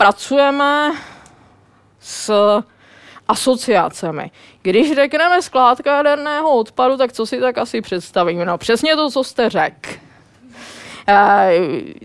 pracujeme s asociacemi. Když řekneme skládka jaderného odpadu, tak co si tak asi představíme? No přesně to, co jste řekl. E,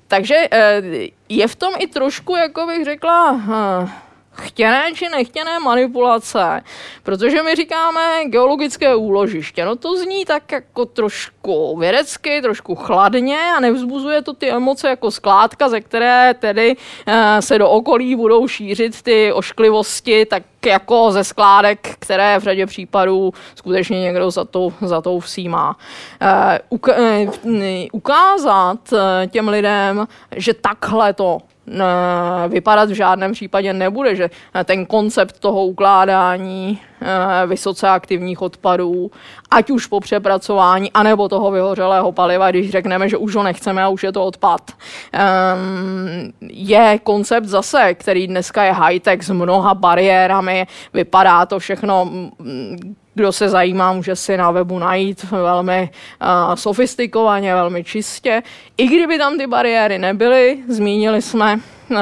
takže e, je v tom i trošku, jako bych řekla, e, chtěné či nechtěné manipulace, protože my říkáme geologické úložiště. No to zní tak jako trošku vědecky, trošku chladně a nevzbuzuje to ty emoce jako skládka, ze které tedy eh, se do okolí budou šířit ty ošklivosti, tak jako ze skládek, které v řadě případů skutečně někdo za tou, za tou vsí má. Eh, eh, ukázat těm lidem, že takhle to vypadat v žádném případě nebude, že ten koncept toho ukládání eh, vysoce aktivních odpadů, ať už po přepracování, anebo toho vyhořelého paliva, když řekneme, že už ho nechceme a už je to odpad, ehm, je koncept zase, který dneska je high-tech s mnoha bariérami, vypadá to všechno kdo se zajímá, může si na webu najít velmi uh, sofistikovaně, velmi čistě. I kdyby tam ty bariéry nebyly, zmínili jsme uh,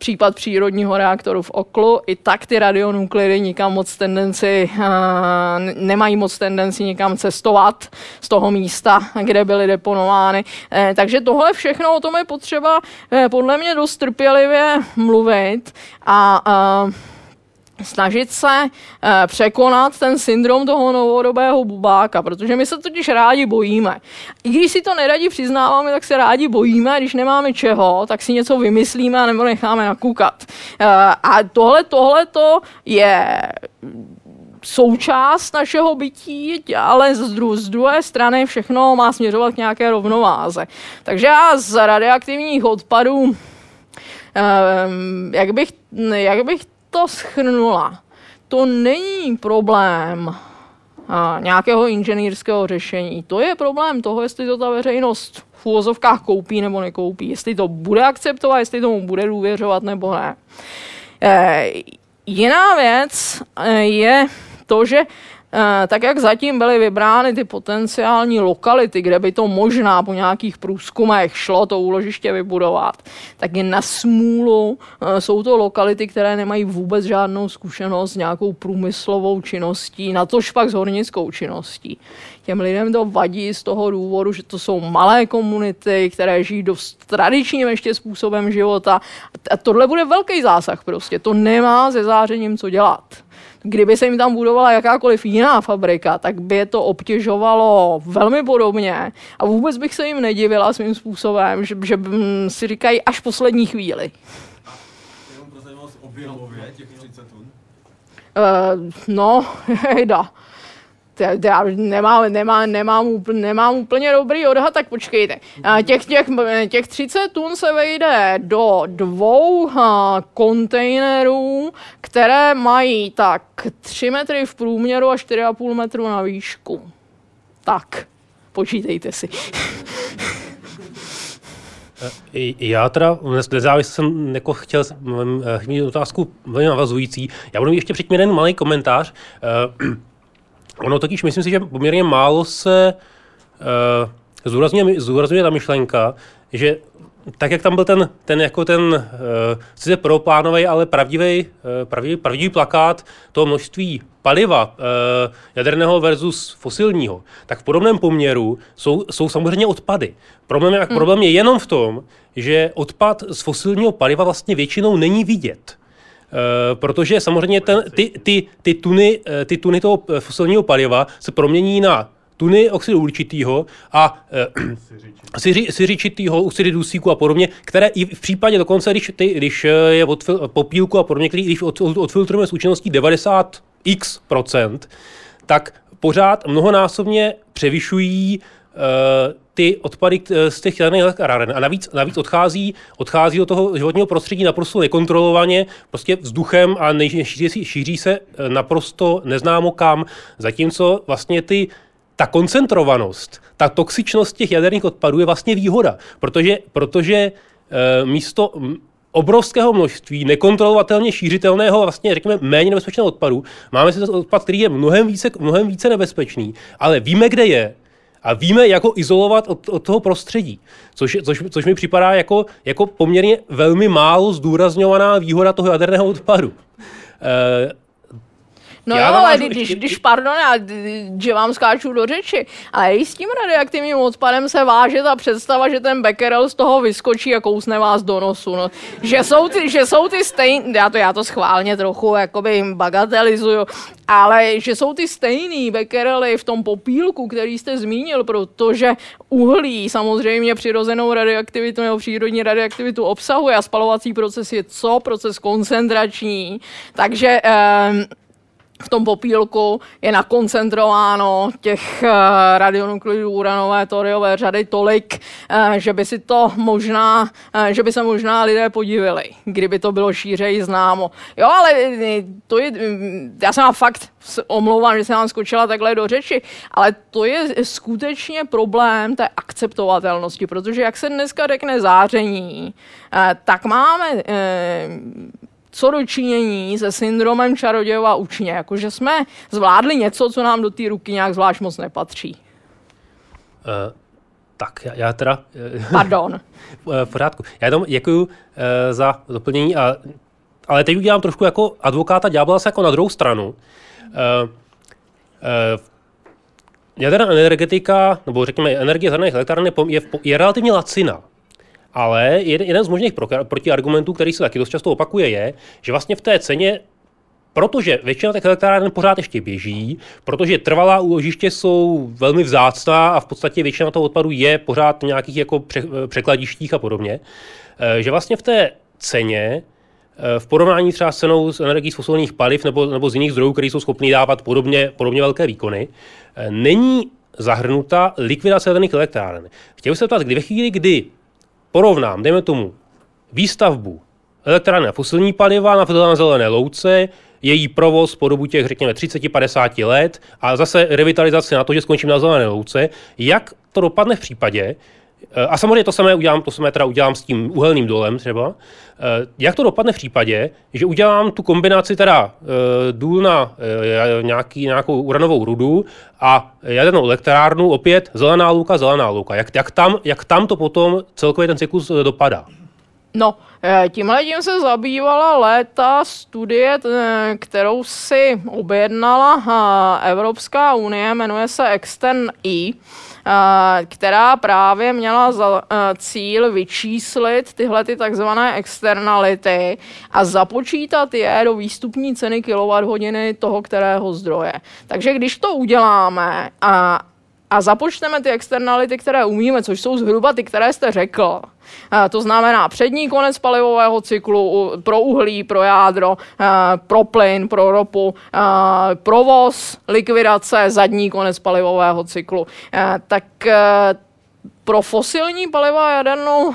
případ přírodního reaktoru v Oklu, i tak ty radionuklidy nikam moc tendenci, nemají moc tendenci nikam cestovat z toho místa, kde byly deponovány. Uh, takže tohle všechno o tom je potřeba uh, podle mě dost trpělivě mluvit a snažit se uh, překonat ten syndrom toho novodobého bubáka, protože my se totiž rádi bojíme. I když si to neradi přiznáváme, tak se rádi bojíme, když nemáme čeho, tak si něco vymyslíme a nebo necháme nakukat. Uh, a tohle, tohle to je součást našeho bytí, ale z, dru- z druhé strany všechno má směřovat k nějaké rovnováze. Takže já z radioaktivních odpadů, um, jak, bych, jak bych to schrnula. To není problém a, nějakého inženýrského řešení. To je problém toho, jestli to ta veřejnost v úvozovkách koupí nebo nekoupí. Jestli to bude akceptovat, jestli tomu bude důvěřovat nebo ne. E, jiná věc e, je to, že tak jak zatím byly vybrány ty potenciální lokality, kde by to možná po nějakých průzkumech šlo to úložiště vybudovat, tak je na smůlu eh, jsou to lokality, které nemají vůbec žádnou zkušenost s nějakou průmyslovou činností, na tož pak s hornickou činností. Těm lidem to vadí z toho důvodu, že to jsou malé komunity, které žijí dost tradičním ještě způsobem života. A tohle bude velký zásah prostě. To nemá se zářením co dělat. Kdyby se jim tam budovala jakákoliv jiná fabrika, tak by je to obtěžovalo velmi podobně. A vůbec bych se jim nedivila svým způsobem, že, že si říkají až poslední chvíli. Uh, no, (laughs) hejda já nemám, nemám, nemám, úplně, nemám úplně dobrý odhad, tak počkejte. Těch, těch, těch 30 tun se vejde do dvou kontejnerů, které mají tak 3 metry v průměru a 4,5 metru na výšku. Tak, počítejte si. Já teda nezávisle jsem jako chtěl mít otázku velmi navazující. Já budu mít ještě předtím jeden malý komentář. Ono totiž, myslím si, že poměrně málo se uh, zúrazňuje, zúrazňuje ta myšlenka, že tak, jak tam byl ten, ten jako ten uh, sice proplánový, ale pravdivý, uh, pravdivý, pravdivý plakát toho množství paliva uh, jaderného versus fosilního, tak v podobném poměru jsou, jsou samozřejmě odpady. Problém je, hmm. problém je jenom v tom, že odpad z fosilního paliva vlastně většinou není vidět. Uh, protože samozřejmě ten, ty, ty, ty, tuny, ty tuny toho fosilního paliva se promění na tuny oxidu určitého a (clears throat) e, siřičitýho, oxidy dusíku a podobně, které i v případě dokonce, když, ty, když je od popílku a podobně, který, když od, od, odfiltrujeme s účinností 90 x procent, tak pořád mnohonásobně převyšují e, ty odpady z těch jaderných elektráren. A navíc, navíc odchází, odchází do toho životního prostředí naprosto nekontrolovaně, prostě vzduchem a šíří, šíří se e, naprosto neznámo kam. Zatímco vlastně ty ta koncentrovanost, ta toxičnost těch jaderných odpadů je vlastně výhoda, protože, protože e, místo obrovského množství nekontrolovatelně šířitelného, vlastně řekněme méně nebezpečného odpadu, máme si odpad, který je mnohem více, mnohem více nebezpečný, ale víme, kde je, a víme, jak ho izolovat od, od toho prostředí, což, což, což mi připadá jako, jako poměrně velmi málo zdůrazňovaná výhoda toho jaderného odpadu. E, No já jo, ale když, ještě... když, pardon, já, že vám skáču do řeči, ale i s tím radioaktivním odpadem se váže ta představa, že ten becquerel z toho vyskočí a kousne vás do nosu. No. Že, jsou ty, že jsou ty stejný, já to, já to schválně trochu jakoby bagatelizuju, ale že jsou ty stejný becquerely v tom popílku, který jste zmínil, protože uhlí samozřejmě přirozenou radioaktivitu nebo přírodní radioaktivitu obsahuje a spalovací proces je co? Proces koncentrační. Takže eh, v tom popílku je nakoncentrováno těch uh, radionuklidů uranové toriové řady tolik, uh, že by si to možná, uh, že by se možná lidé podivili, kdyby to bylo šířeji známo. Jo, ale to je, mm, já jsem vám fakt omlouvám, že jsem vám skočila takhle do řeči, ale to je skutečně problém té akceptovatelnosti, protože jak se dneska řekne záření, tak máme co dočinění se syndromem čarodějova učně, jakože jsme zvládli něco, co nám do té ruky nějak zvlášť moc nepatří. Uh, tak, já, já teda... (laughs) Pardon. v pořádku. Já jenom děkuji uh, za doplnění, a, ale teď udělám trošku jako advokáta ďábla se jako na druhou stranu. Uh, uh, jaderná energetika, nebo řekněme energie z elektráren je, je, je relativně lacina. Ale jeden z možných protiargumentů, který se taky dost často opakuje, je, že vlastně v té ceně Protože většina těch elektráren pořád ještě běží, protože trvalá úložiště jsou velmi vzácná a v podstatě většina toho odpadu je pořád v nějakých jako překladištích a podobně, eh, že vlastně v té ceně eh, v porovnání třeba s cenou z energií z fosilních paliv nebo, nebo z jiných zdrojů, které jsou schopné dávat podobně, podobně velké výkony, eh, není zahrnuta likvidace jaderných elektráren. Chtěl bych se ptát, kdy ve chvíli, kdy porovnám, dejme tomu, výstavbu elektrárny na fosilní paliva na zelené louce, její provoz po dobu těch, řekněme, 30-50 let a zase revitalizace na to, že skončím na zelené louce, jak to dopadne v případě, a samozřejmě to samé udělám, to samé teda udělám s tím uhelným dolem třeba. Eh, jak to dopadne v případě, že udělám tu kombinaci teda eh, důl na nějaký, nějakou uranovou rudu a jadernou elektrárnu, opět zelená louka, zelená louka. Jak, jak, tam, jak tam to potom celkově ten cyklus dopadá? No, tímhle tím se zabývala léta studie, kterou si objednala Evropská unie, jmenuje se Extern E která právě měla za cíl vyčíslit tyhle ty takzvané externality a započítat je do výstupní ceny kWh toho kterého zdroje. Takže když to uděláme a a započteme ty externality, které umíme, což jsou zhruba ty, které jste řekl. To znamená přední konec palivového cyklu pro uhlí, pro jádro, pro plyn, pro ropu, provoz, likvidace, zadní konec palivového cyklu. Tak pro fosilní paliva a jadernou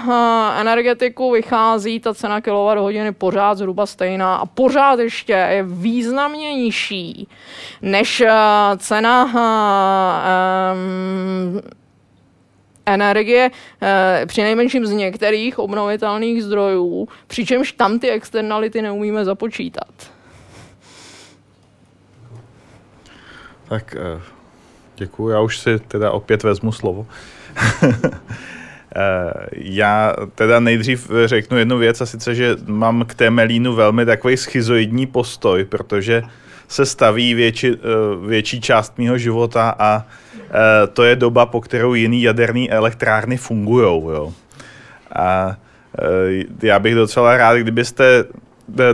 energetiku vychází ta cena kWh pořád zhruba stejná a pořád ještě je významně nižší než cena energie při nejmenším z některých obnovitelných zdrojů, přičemž tam ty externality neumíme započítat. Tak děkuji, já už si teda opět vezmu slovo. Eh, (laughs) Já teda nejdřív řeknu jednu věc, a sice, že mám k Temelínu velmi takový schizoidní postoj, protože se staví větši, eh, větší část mého života a eh, to je doba, po kterou jiný jaderné elektrárny fungují. Jo. A já bych docela rád, kdybyste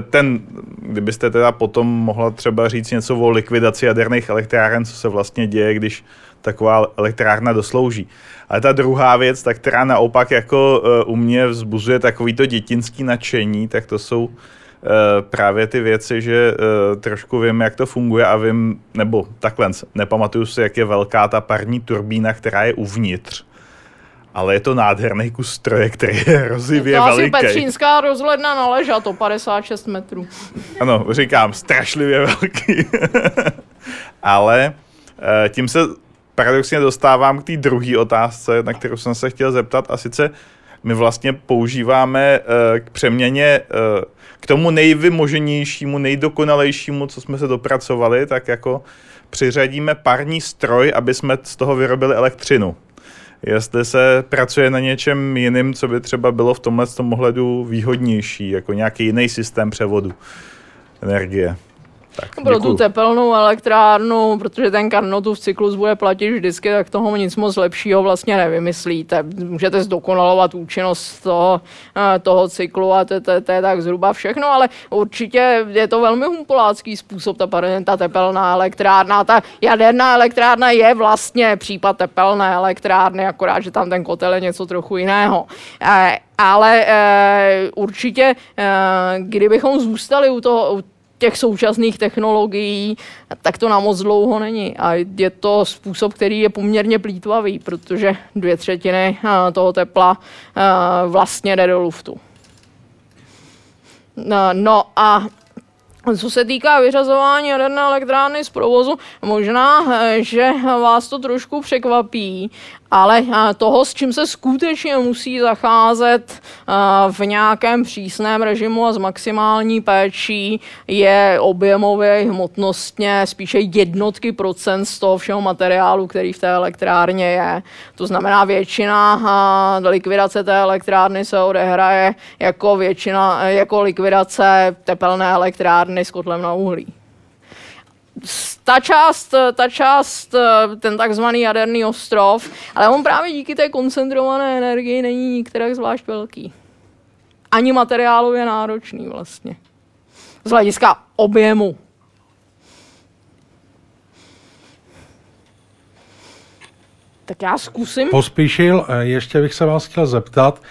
ten, kdybyste teda potom mohla třeba říct něco o likvidaci jaderných elektráren, co se vlastně děje, když taková elektrárna doslouží. Ale ta druhá věc, ta, která naopak jako uh, u mě vzbuzuje takovýto dětinský nadšení, tak to jsou uh, právě ty věci, že uh, trošku vím, jak to funguje a vím, nebo takhle, nepamatuju si, jak je velká ta parní turbína, která je uvnitř. Ale je to nádherný kus stroje, který je hrozivě to veliký. asi Petřínská rozhledna na leža, to 56 metrů. Ano, říkám, strašlivě velký. (laughs) Ale tím se paradoxně dostávám k té druhé otázce, na kterou jsem se chtěl zeptat, a sice my vlastně používáme uh, k přeměně uh, k tomu nejvymoženějšímu, nejdokonalejšímu, co jsme se dopracovali, tak jako přiřadíme parní stroj, aby jsme z toho vyrobili elektřinu. Jestli se pracuje na něčem jiným, co by třeba bylo v tomhle tom ohledu výhodnější, jako nějaký jiný systém převodu energie. Tak, Pro tu tepelnou elektrárnu, protože ten Carnotův cyklus bude platit vždycky, tak toho nic moc lepšího vlastně nevymyslíte. Můžete zdokonalovat účinnost toho, eh, toho cyklu a to, to, to je tak zhruba všechno, ale určitě je to velmi humpolácký způsob, ta, ta tepelná elektrárna. Ta jaderná elektrárna je vlastně případ tepelné elektrárny, akorát, že tam ten kotel je něco trochu jiného. Eh, ale e, určitě, e, kdybychom zůstali u toho, u těch současných technologií, tak to na moc dlouho není. A je to způsob, který je poměrně plítvavý, protože dvě třetiny eh, toho tepla eh, vlastně jde do luftu. No a co se týká vyřazování jaderné elektrárny z provozu, možná, eh, že vás to trošku překvapí, ale toho, s čím se skutečně musí zacházet v nějakém přísném režimu a s maximální péčí, je objemově, hmotnostně spíše jednotky procent z toho všeho materiálu, který v té elektrárně je. To znamená, většina likvidace té elektrárny se odehraje jako, většina, jako likvidace tepelné elektrárny s kotlem na uhlí. Ta část, ta část, ten takzvaný jaderný ostrov, ale on právě díky té koncentrované energii není nikterak zvlášť velký. Ani materiálově náročný vlastně. Z hlediska objemu. Tak já zkusím. Pospíšil, eh, ještě bych se vás chtěl zeptat,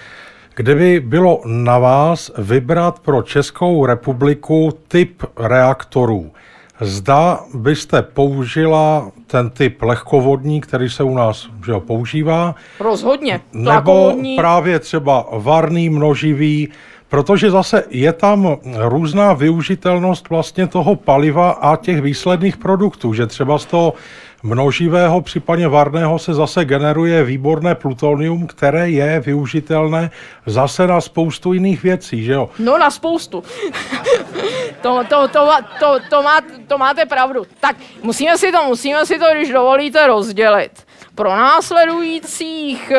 Kdyby bylo na vás vybrat pro Českou republiku typ reaktorů, zda byste použila ten typ lehkovodní, který se u nás že ho, používá? Rozhodně. Nebo právě třeba varný, množivý, protože zase je tam různá využitelnost vlastně toho paliva a těch výsledných produktů, že třeba z toho množivého, případně varného se zase generuje výborné plutonium, které je využitelné zase na spoustu jiných věcí, že jo? No na spoustu. To, to, to, to, to, má, to máte pravdu. Tak musíme si to, musíme si to, když dovolíte, rozdělit pro následujících,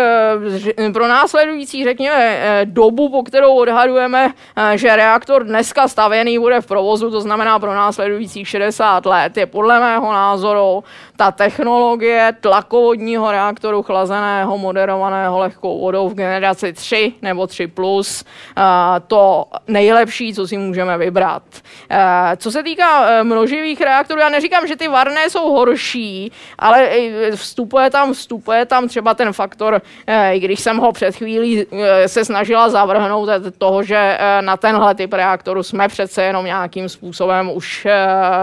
eh, pro následujících, řekněme, eh, dobu, po kterou odhadujeme, eh, že reaktor dneska stavěný bude v provozu, to znamená pro následujících 60 let, je podle mého názoru ta technologie tlakovodního reaktoru chlazeného, moderovaného lehkou vodou v generaci 3 nebo 3+, plus, to nejlepší, co si můžeme vybrat. Co se týká množivých reaktorů, já neříkám, že ty varné jsou horší, ale vstupuje tam vstupuje tam třeba ten faktor, eh, i když jsem ho před chvílí eh, se snažila zavrhnout toho, že na tenhle typ reaktoru jsme přece jenom nějakým způsobem už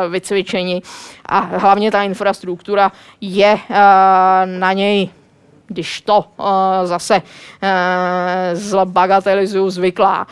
vycvičeni a hlavně ta infrastruktura je na něj když to uh, zase uh, zbagatelizuju zvyklá.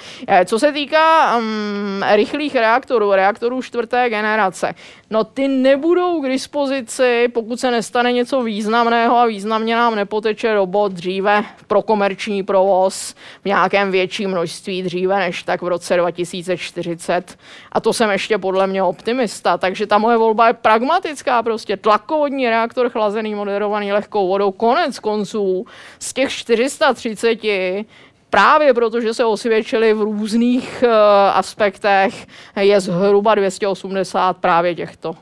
Co se týká um, rychlých reaktorů, reaktorů čtvrté generace, no ty nebudou k dispozici, pokud se nestane něco významného a významně nám nepoteče robot dříve pro komerční provoz v nějakém větším množství dříve než tak v roce 2040. A to jsem ještě podle mě optimista, takže ta moje volba je pragmatická, prostě tlakovodní reaktor chlazený, moderovaný lehkou vodou, konec konců z těch 430 právě protože se osvědčili v různých uh, aspektech, je zhruba 280 právě těchto.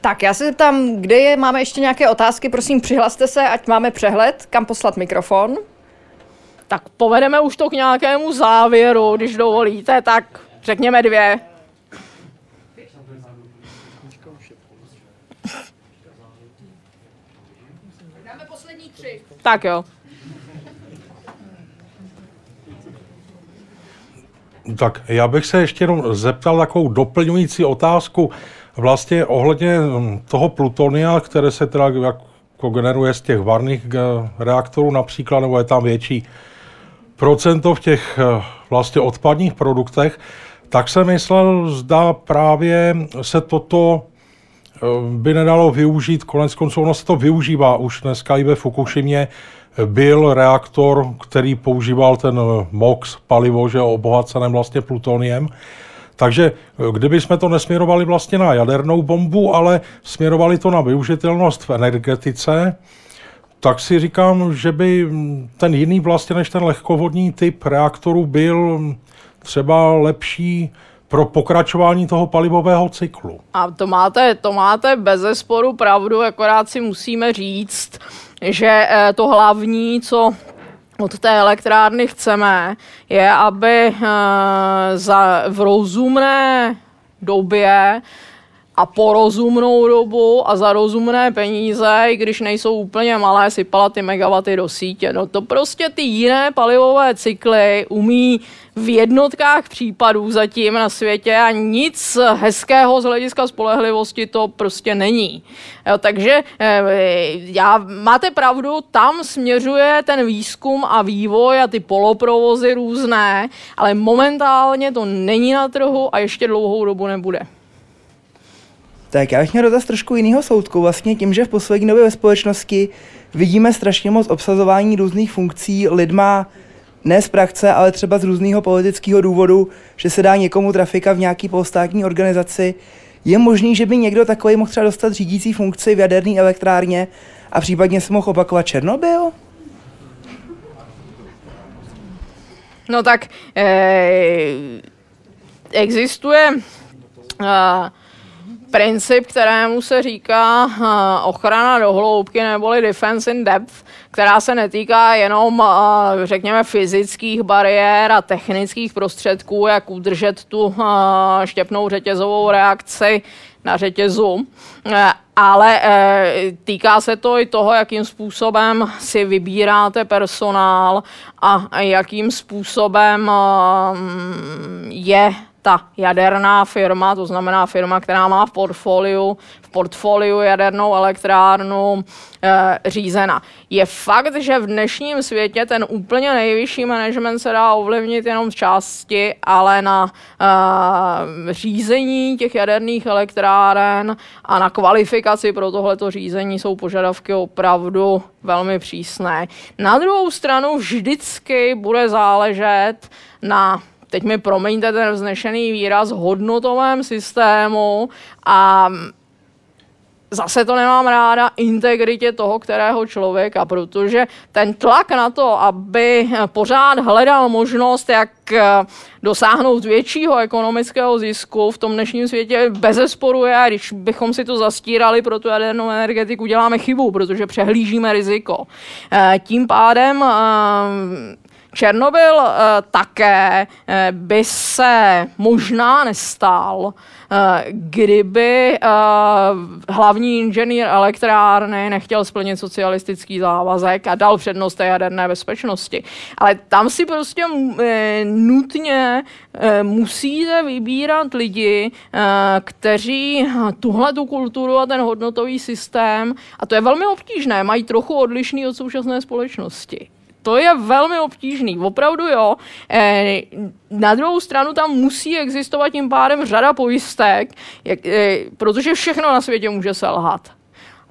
Tak já se zeptám, kde je, máme ještě nějaké otázky, prosím přihlaste se, ať máme přehled, kam poslat mikrofon. Tak povedeme už to k nějakému závěru, když dovolíte, tak řekněme dvě. Dáme poslední tři. Tak jo. Tak já bych se ještě jenom zeptal takovou doplňující otázku vlastně ohledně hm, toho plutonia, které se teda jako generuje z těch varných eh, reaktorů například, nebo je tam větší procento v těch eh, vlastně odpadních produktech, tak jsem myslel, zda právě se toto eh, by nedalo využít, konec konců ono se to využívá už dneska i ve Fukushimě, byl reaktor, který používal ten MOX palivo, že obohaceném vlastně plutoniem. Takže kdyby jsme to nesměrovali vlastně na jadernou bombu, ale směrovali to na využitelnost v energetice, tak si říkám, že by ten jiný vlastně než ten lehkovodní typ reaktoru byl třeba lepší pro pokračování toho palivového cyklu. A to máte, to máte bez zesporu pravdu, akorát si musíme říct, že eh, to hlavní, co od té elektrárny chceme, je, aby eh, za, v rozumné době a po rozumnou dobu a za rozumné peníze, i když nejsou úplně malé, sypala ty megawaty do sítě. No to prostě ty jiné palivové cykly umí v jednotkách případů zatím na světě a nic hezkého z hlediska spolehlivosti to prostě není. Jo, takže eh, já, máte pravdu, tam směřuje ten výzkum a vývoj a ty poloprovozy různé, ale momentálně to není na trhu a ještě dlouhou dobu nebude. Tak já bych měl dotaz trošku jiného soudku. Vlastně tím, že v poslední době ve společnosti vidíme strašně moc obsazování různých funkcí lidma, ne z praxe, ale třeba z různého politického důvodu, že se dá někomu trafika v nějaký polostátní organizaci. Je možný, že by někdo takový mohl třeba dostat řídící funkci v jaderné elektrárně a případně se mohl opakovat Černobyl? No tak eh, existuje eh, princip, kterému se říká uh, ochrana do hloubky neboli defense in depth, která se netýká jenom, uh, řekněme, fyzických bariér a technických prostředků, jak udržet tu uh, štěpnou řetězovou reakci na řetězu, ale týká se to i toho, jakým způsobem si vybíráte personál a jakým způsobem je ta jaderná firma, to znamená firma, která má v portfoliu, v portfoliu jadernou elektrárnu e, řízena. Je fakt, že v dnešním světě ten úplně nejvyšší management se dá ovlivnit jenom z části, ale na e, řízení těch jaderných elektráren a na kvalifikaci pro tohleto řízení jsou požadavky opravdu velmi přísné. Na druhou stranu vždycky bude záležet na teď mi promiňte ten vznešený výraz, hodnotovém systému a zase to nemám ráda, integritě toho, kterého člověka, protože ten tlak na to, aby pořád hledal možnost, jak eh, dosáhnout většího ekonomického zisku v tom dnešním světě bezesporuje a když bychom si to zastírali pro tu jadernou energetiku, děláme chybu, protože přehlížíme riziko. Eh, tím pádem eh, Černobyl uh, také uh, by se možná nestal, uh, kdyby hlavní inženýr elektrárny nechtěl splnit socialistický závazek a dal přednost té jaderné bezpečnosti. Ale tam si prostě nutně musíte vybírat lidi, kteří tuhle tu kulturu a ten hodnotový systém, a to je velmi obtížné, mají trochu odlišný od současné společnosti to je velmi obtížný, opravdu jo. E, na druhou stranu tam musí existovat tím pádem řada pojistek, jak, e, protože všechno na světě může selhat.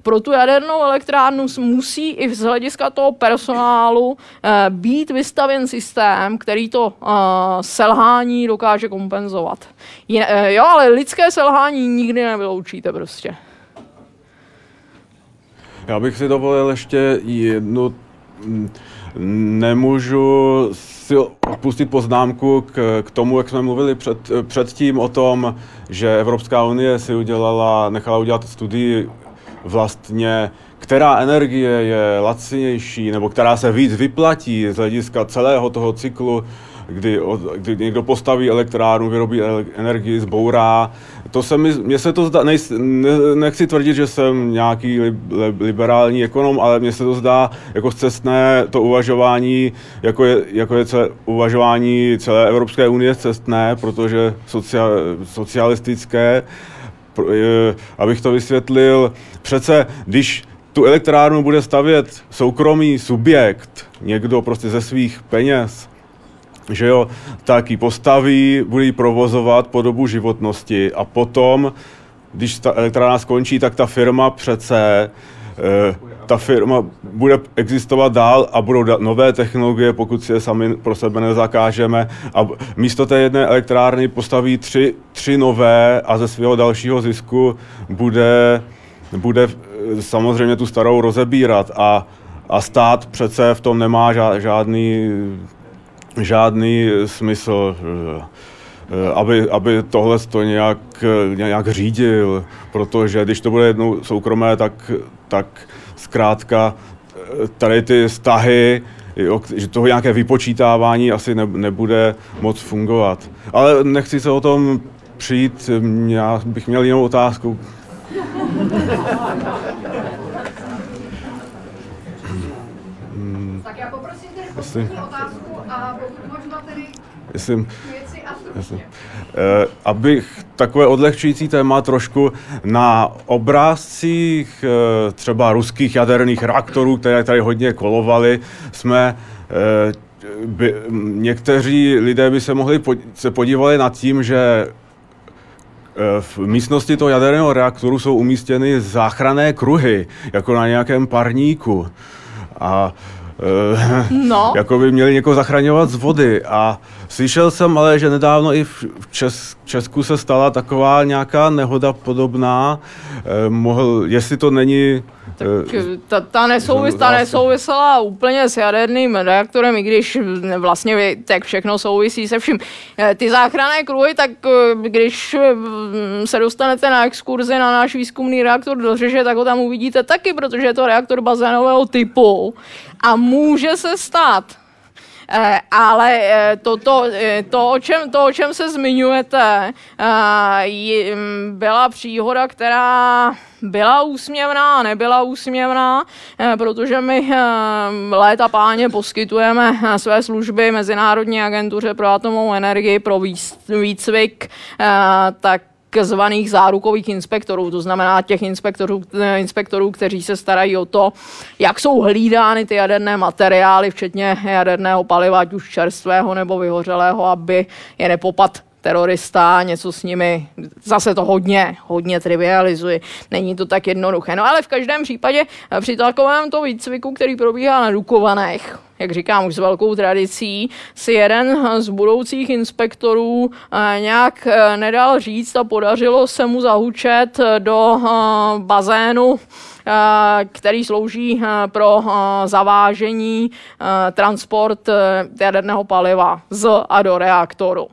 Pro tu jadernou elektrárnu musí i z hlediska toho personálu e, být vystaven systém, který to e, selhání dokáže kompenzovat. Je, e, jo, ale lidské selhání nikdy nevyloučíte prostě. Já bych si dovolil ještě jednu, mm, nemůžu si odpustit poznámku k, k tomu, jak jsme mluvili před, předtím o tom, že Evropská unie si udělala, nechala udělat studii vlastně, která energie je lacinější, nebo která se víc vyplatí z hlediska celého toho cyklu kdy, kdy někdo postaví elektrárnu, vyrobí energii, zbourá. To se mi, mně se to zdá, nej, ne, nechci tvrdit, že jsem nějaký li, li, liberální ekonom, ale mně se to zdá jako cestné to uvažování, jako je, jako je celé, uvažování celé Evropské unie cestné, protože sociál, socialistické, abych to vysvětlil, přece když tu elektrárnu bude stavět soukromý subjekt, někdo prostě ze svých peněz, že jo, tak ji postaví, bude ji provozovat po dobu životnosti a potom, když ta elektrárna skončí, tak ta firma přece eh, ta firma bude existovat dál a budou nové technologie, pokud si je sami pro sebe nezakážeme. A místo té jedné elektrárny postaví tři, tři nové a ze svého dalšího zisku bude, bude eh, samozřejmě tu starou rozebírat. A, a stát přece v tom nemá žádný žádný smysl, eh, aby, aby tohle to nějak, nějak řídil, protože když to bude jednou soukromé, tak, tak zkrátka eh, tady ty vztahy, že toho nějaké vypočítávání asi ne, nebude moc fungovat. Ale nechci se o tom přijít, já bych měl jinou otázku. Tak já poprosím tedy poslední otázku a pokud možno tedy Myslím, myslím. Eh, abych takové odlehčující téma trošku na obrázcích eh, třeba ruských jaderných reaktorů, které tady hodně kolovaly, jsme eh, by, někteří lidé by se mohli pod, se podívali nad tím, že v místnosti toho jaderného reaktoru jsou umístěny záchranné kruhy, jako na nějakém parníku. A no. (laughs) jako by měli někoho zachraňovat z vody. A slyšel jsem ale, že nedávno i v Čes, Česku se stala taková nějaká nehoda podobná. Eh, mohl, jestli to není tak eh, ta, ta, nesouvis, ta nesouvisela úplně s jaderným reaktorem, i když vlastně tak všechno souvisí se vším. Eh, ty záchranné kruhy, tak když se dostanete na exkurzi na náš výzkumný reaktor do Řeže, tak ho tam uvidíte taky, protože je to reaktor bazénového typu a může se stát, Eh, ale eh, to, to, eh, to, o čem, to, o čem se zmiňujete, byla příhoda, která byla úsměvná, nebyla úsměvná, protože my léta páně poskytujeme své služby Mezinárodní agentuře pro atomovou energii pro výcvik, tak zvaných zárukových inspektorů, to znamená těch inspektorů, inspektorů, kteří se starají o to, jak jsou hlídány ty jaderné materiály, včetně jaderného paliva, ať už čerstvého nebo vyhořelého, aby je nepopad terorista, něco s nimi, zase to hodně, hodně trivializuje. Není to tak jednoduché. No ale v každém případě při takovém to výcviku, který probíhá na Dukovanech, jak říkám, už s velkou tradicí, si jeden z budoucích inspektorů eh, nějak eh, nedal říct a podařilo se mu zahučet do eh, bazénu který slouží pro zavážení, transport jaderného paliva z a do reaktoru.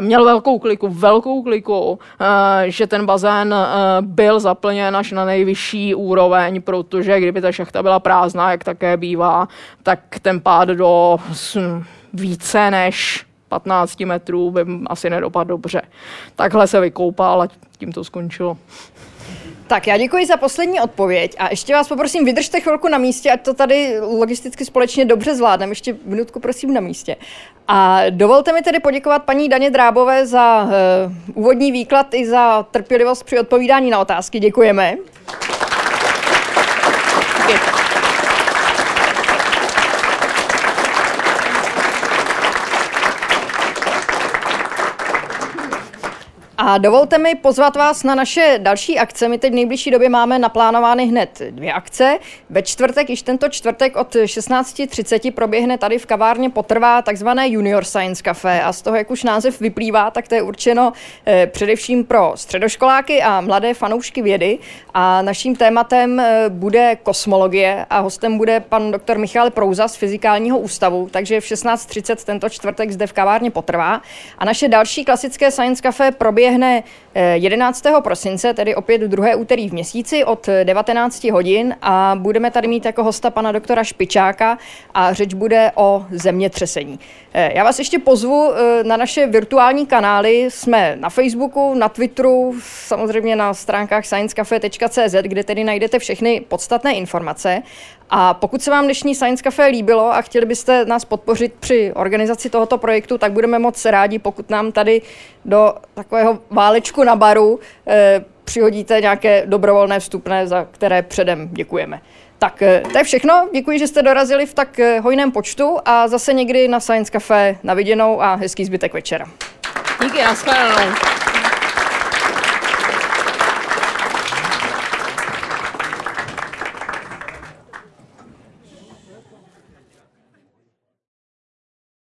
Měl velkou kliku, velkou kliku, že ten bazén byl zaplněn až na nejvyšší úroveň, protože kdyby ta šachta byla prázdná, jak také bývá, tak ten pád do více než 15 metrů by asi nedopadl dobře. Takhle se vykoupal a tím to skončilo. Tak já děkuji za poslední odpověď a ještě vás poprosím, vydržte chvilku na místě, ať to tady logisticky společně dobře zvládneme. Ještě minutku prosím na místě. A dovolte mi tedy poděkovat paní Daně Drábové za uh, úvodní výklad i za trpělivost při odpovídání na otázky. Děkujeme. Děkuji. A dovolte mi pozvat vás na naše další akce. My teď v nejbližší době máme naplánovány hned dvě akce. Ve čtvrtek, již tento čtvrtek od 16.30 proběhne tady v kavárně Potrvá takzvané Junior Science Café a z toho, jak už název vyplývá, tak to je určeno eh, především pro středoškoláky a mladé fanoušky vědy. A naším tématem eh, bude kosmologie a hostem bude pan doktor Michal Prouza z Fyzikálního ústavu, takže v 16.30 tento čtvrtek zde v kavárně Potrvá. A naše další klasické Science Café proběhne proběhne 11. prosince, tedy opět druhé úterý v měsíci od 19 hodin a budeme tady mít jako hosta pana doktora Špičáka a řeč bude o zemětřesení. Já vás ještě pozvu na naše virtuální kanály. Jsme na Facebooku, na Twitteru, samozřejmě na stránkách sciencecafe.cz, kde tedy najdete všechny podstatné informace. A pokud se vám dnešní Science Café líbilo a chtěli byste nás podpořit při organizaci tohoto projektu, tak budeme moc rádi, pokud nám tady do takového válečku na baru eh, přihodíte nějaké dobrovolné vstupné, za které předem děkujeme. Tak eh, to je všechno. Děkuji, že jste dorazili v tak eh, hojném počtu a zase někdy na Science Café na viděnou a hezký zbytek večera. Díky, nashledanou.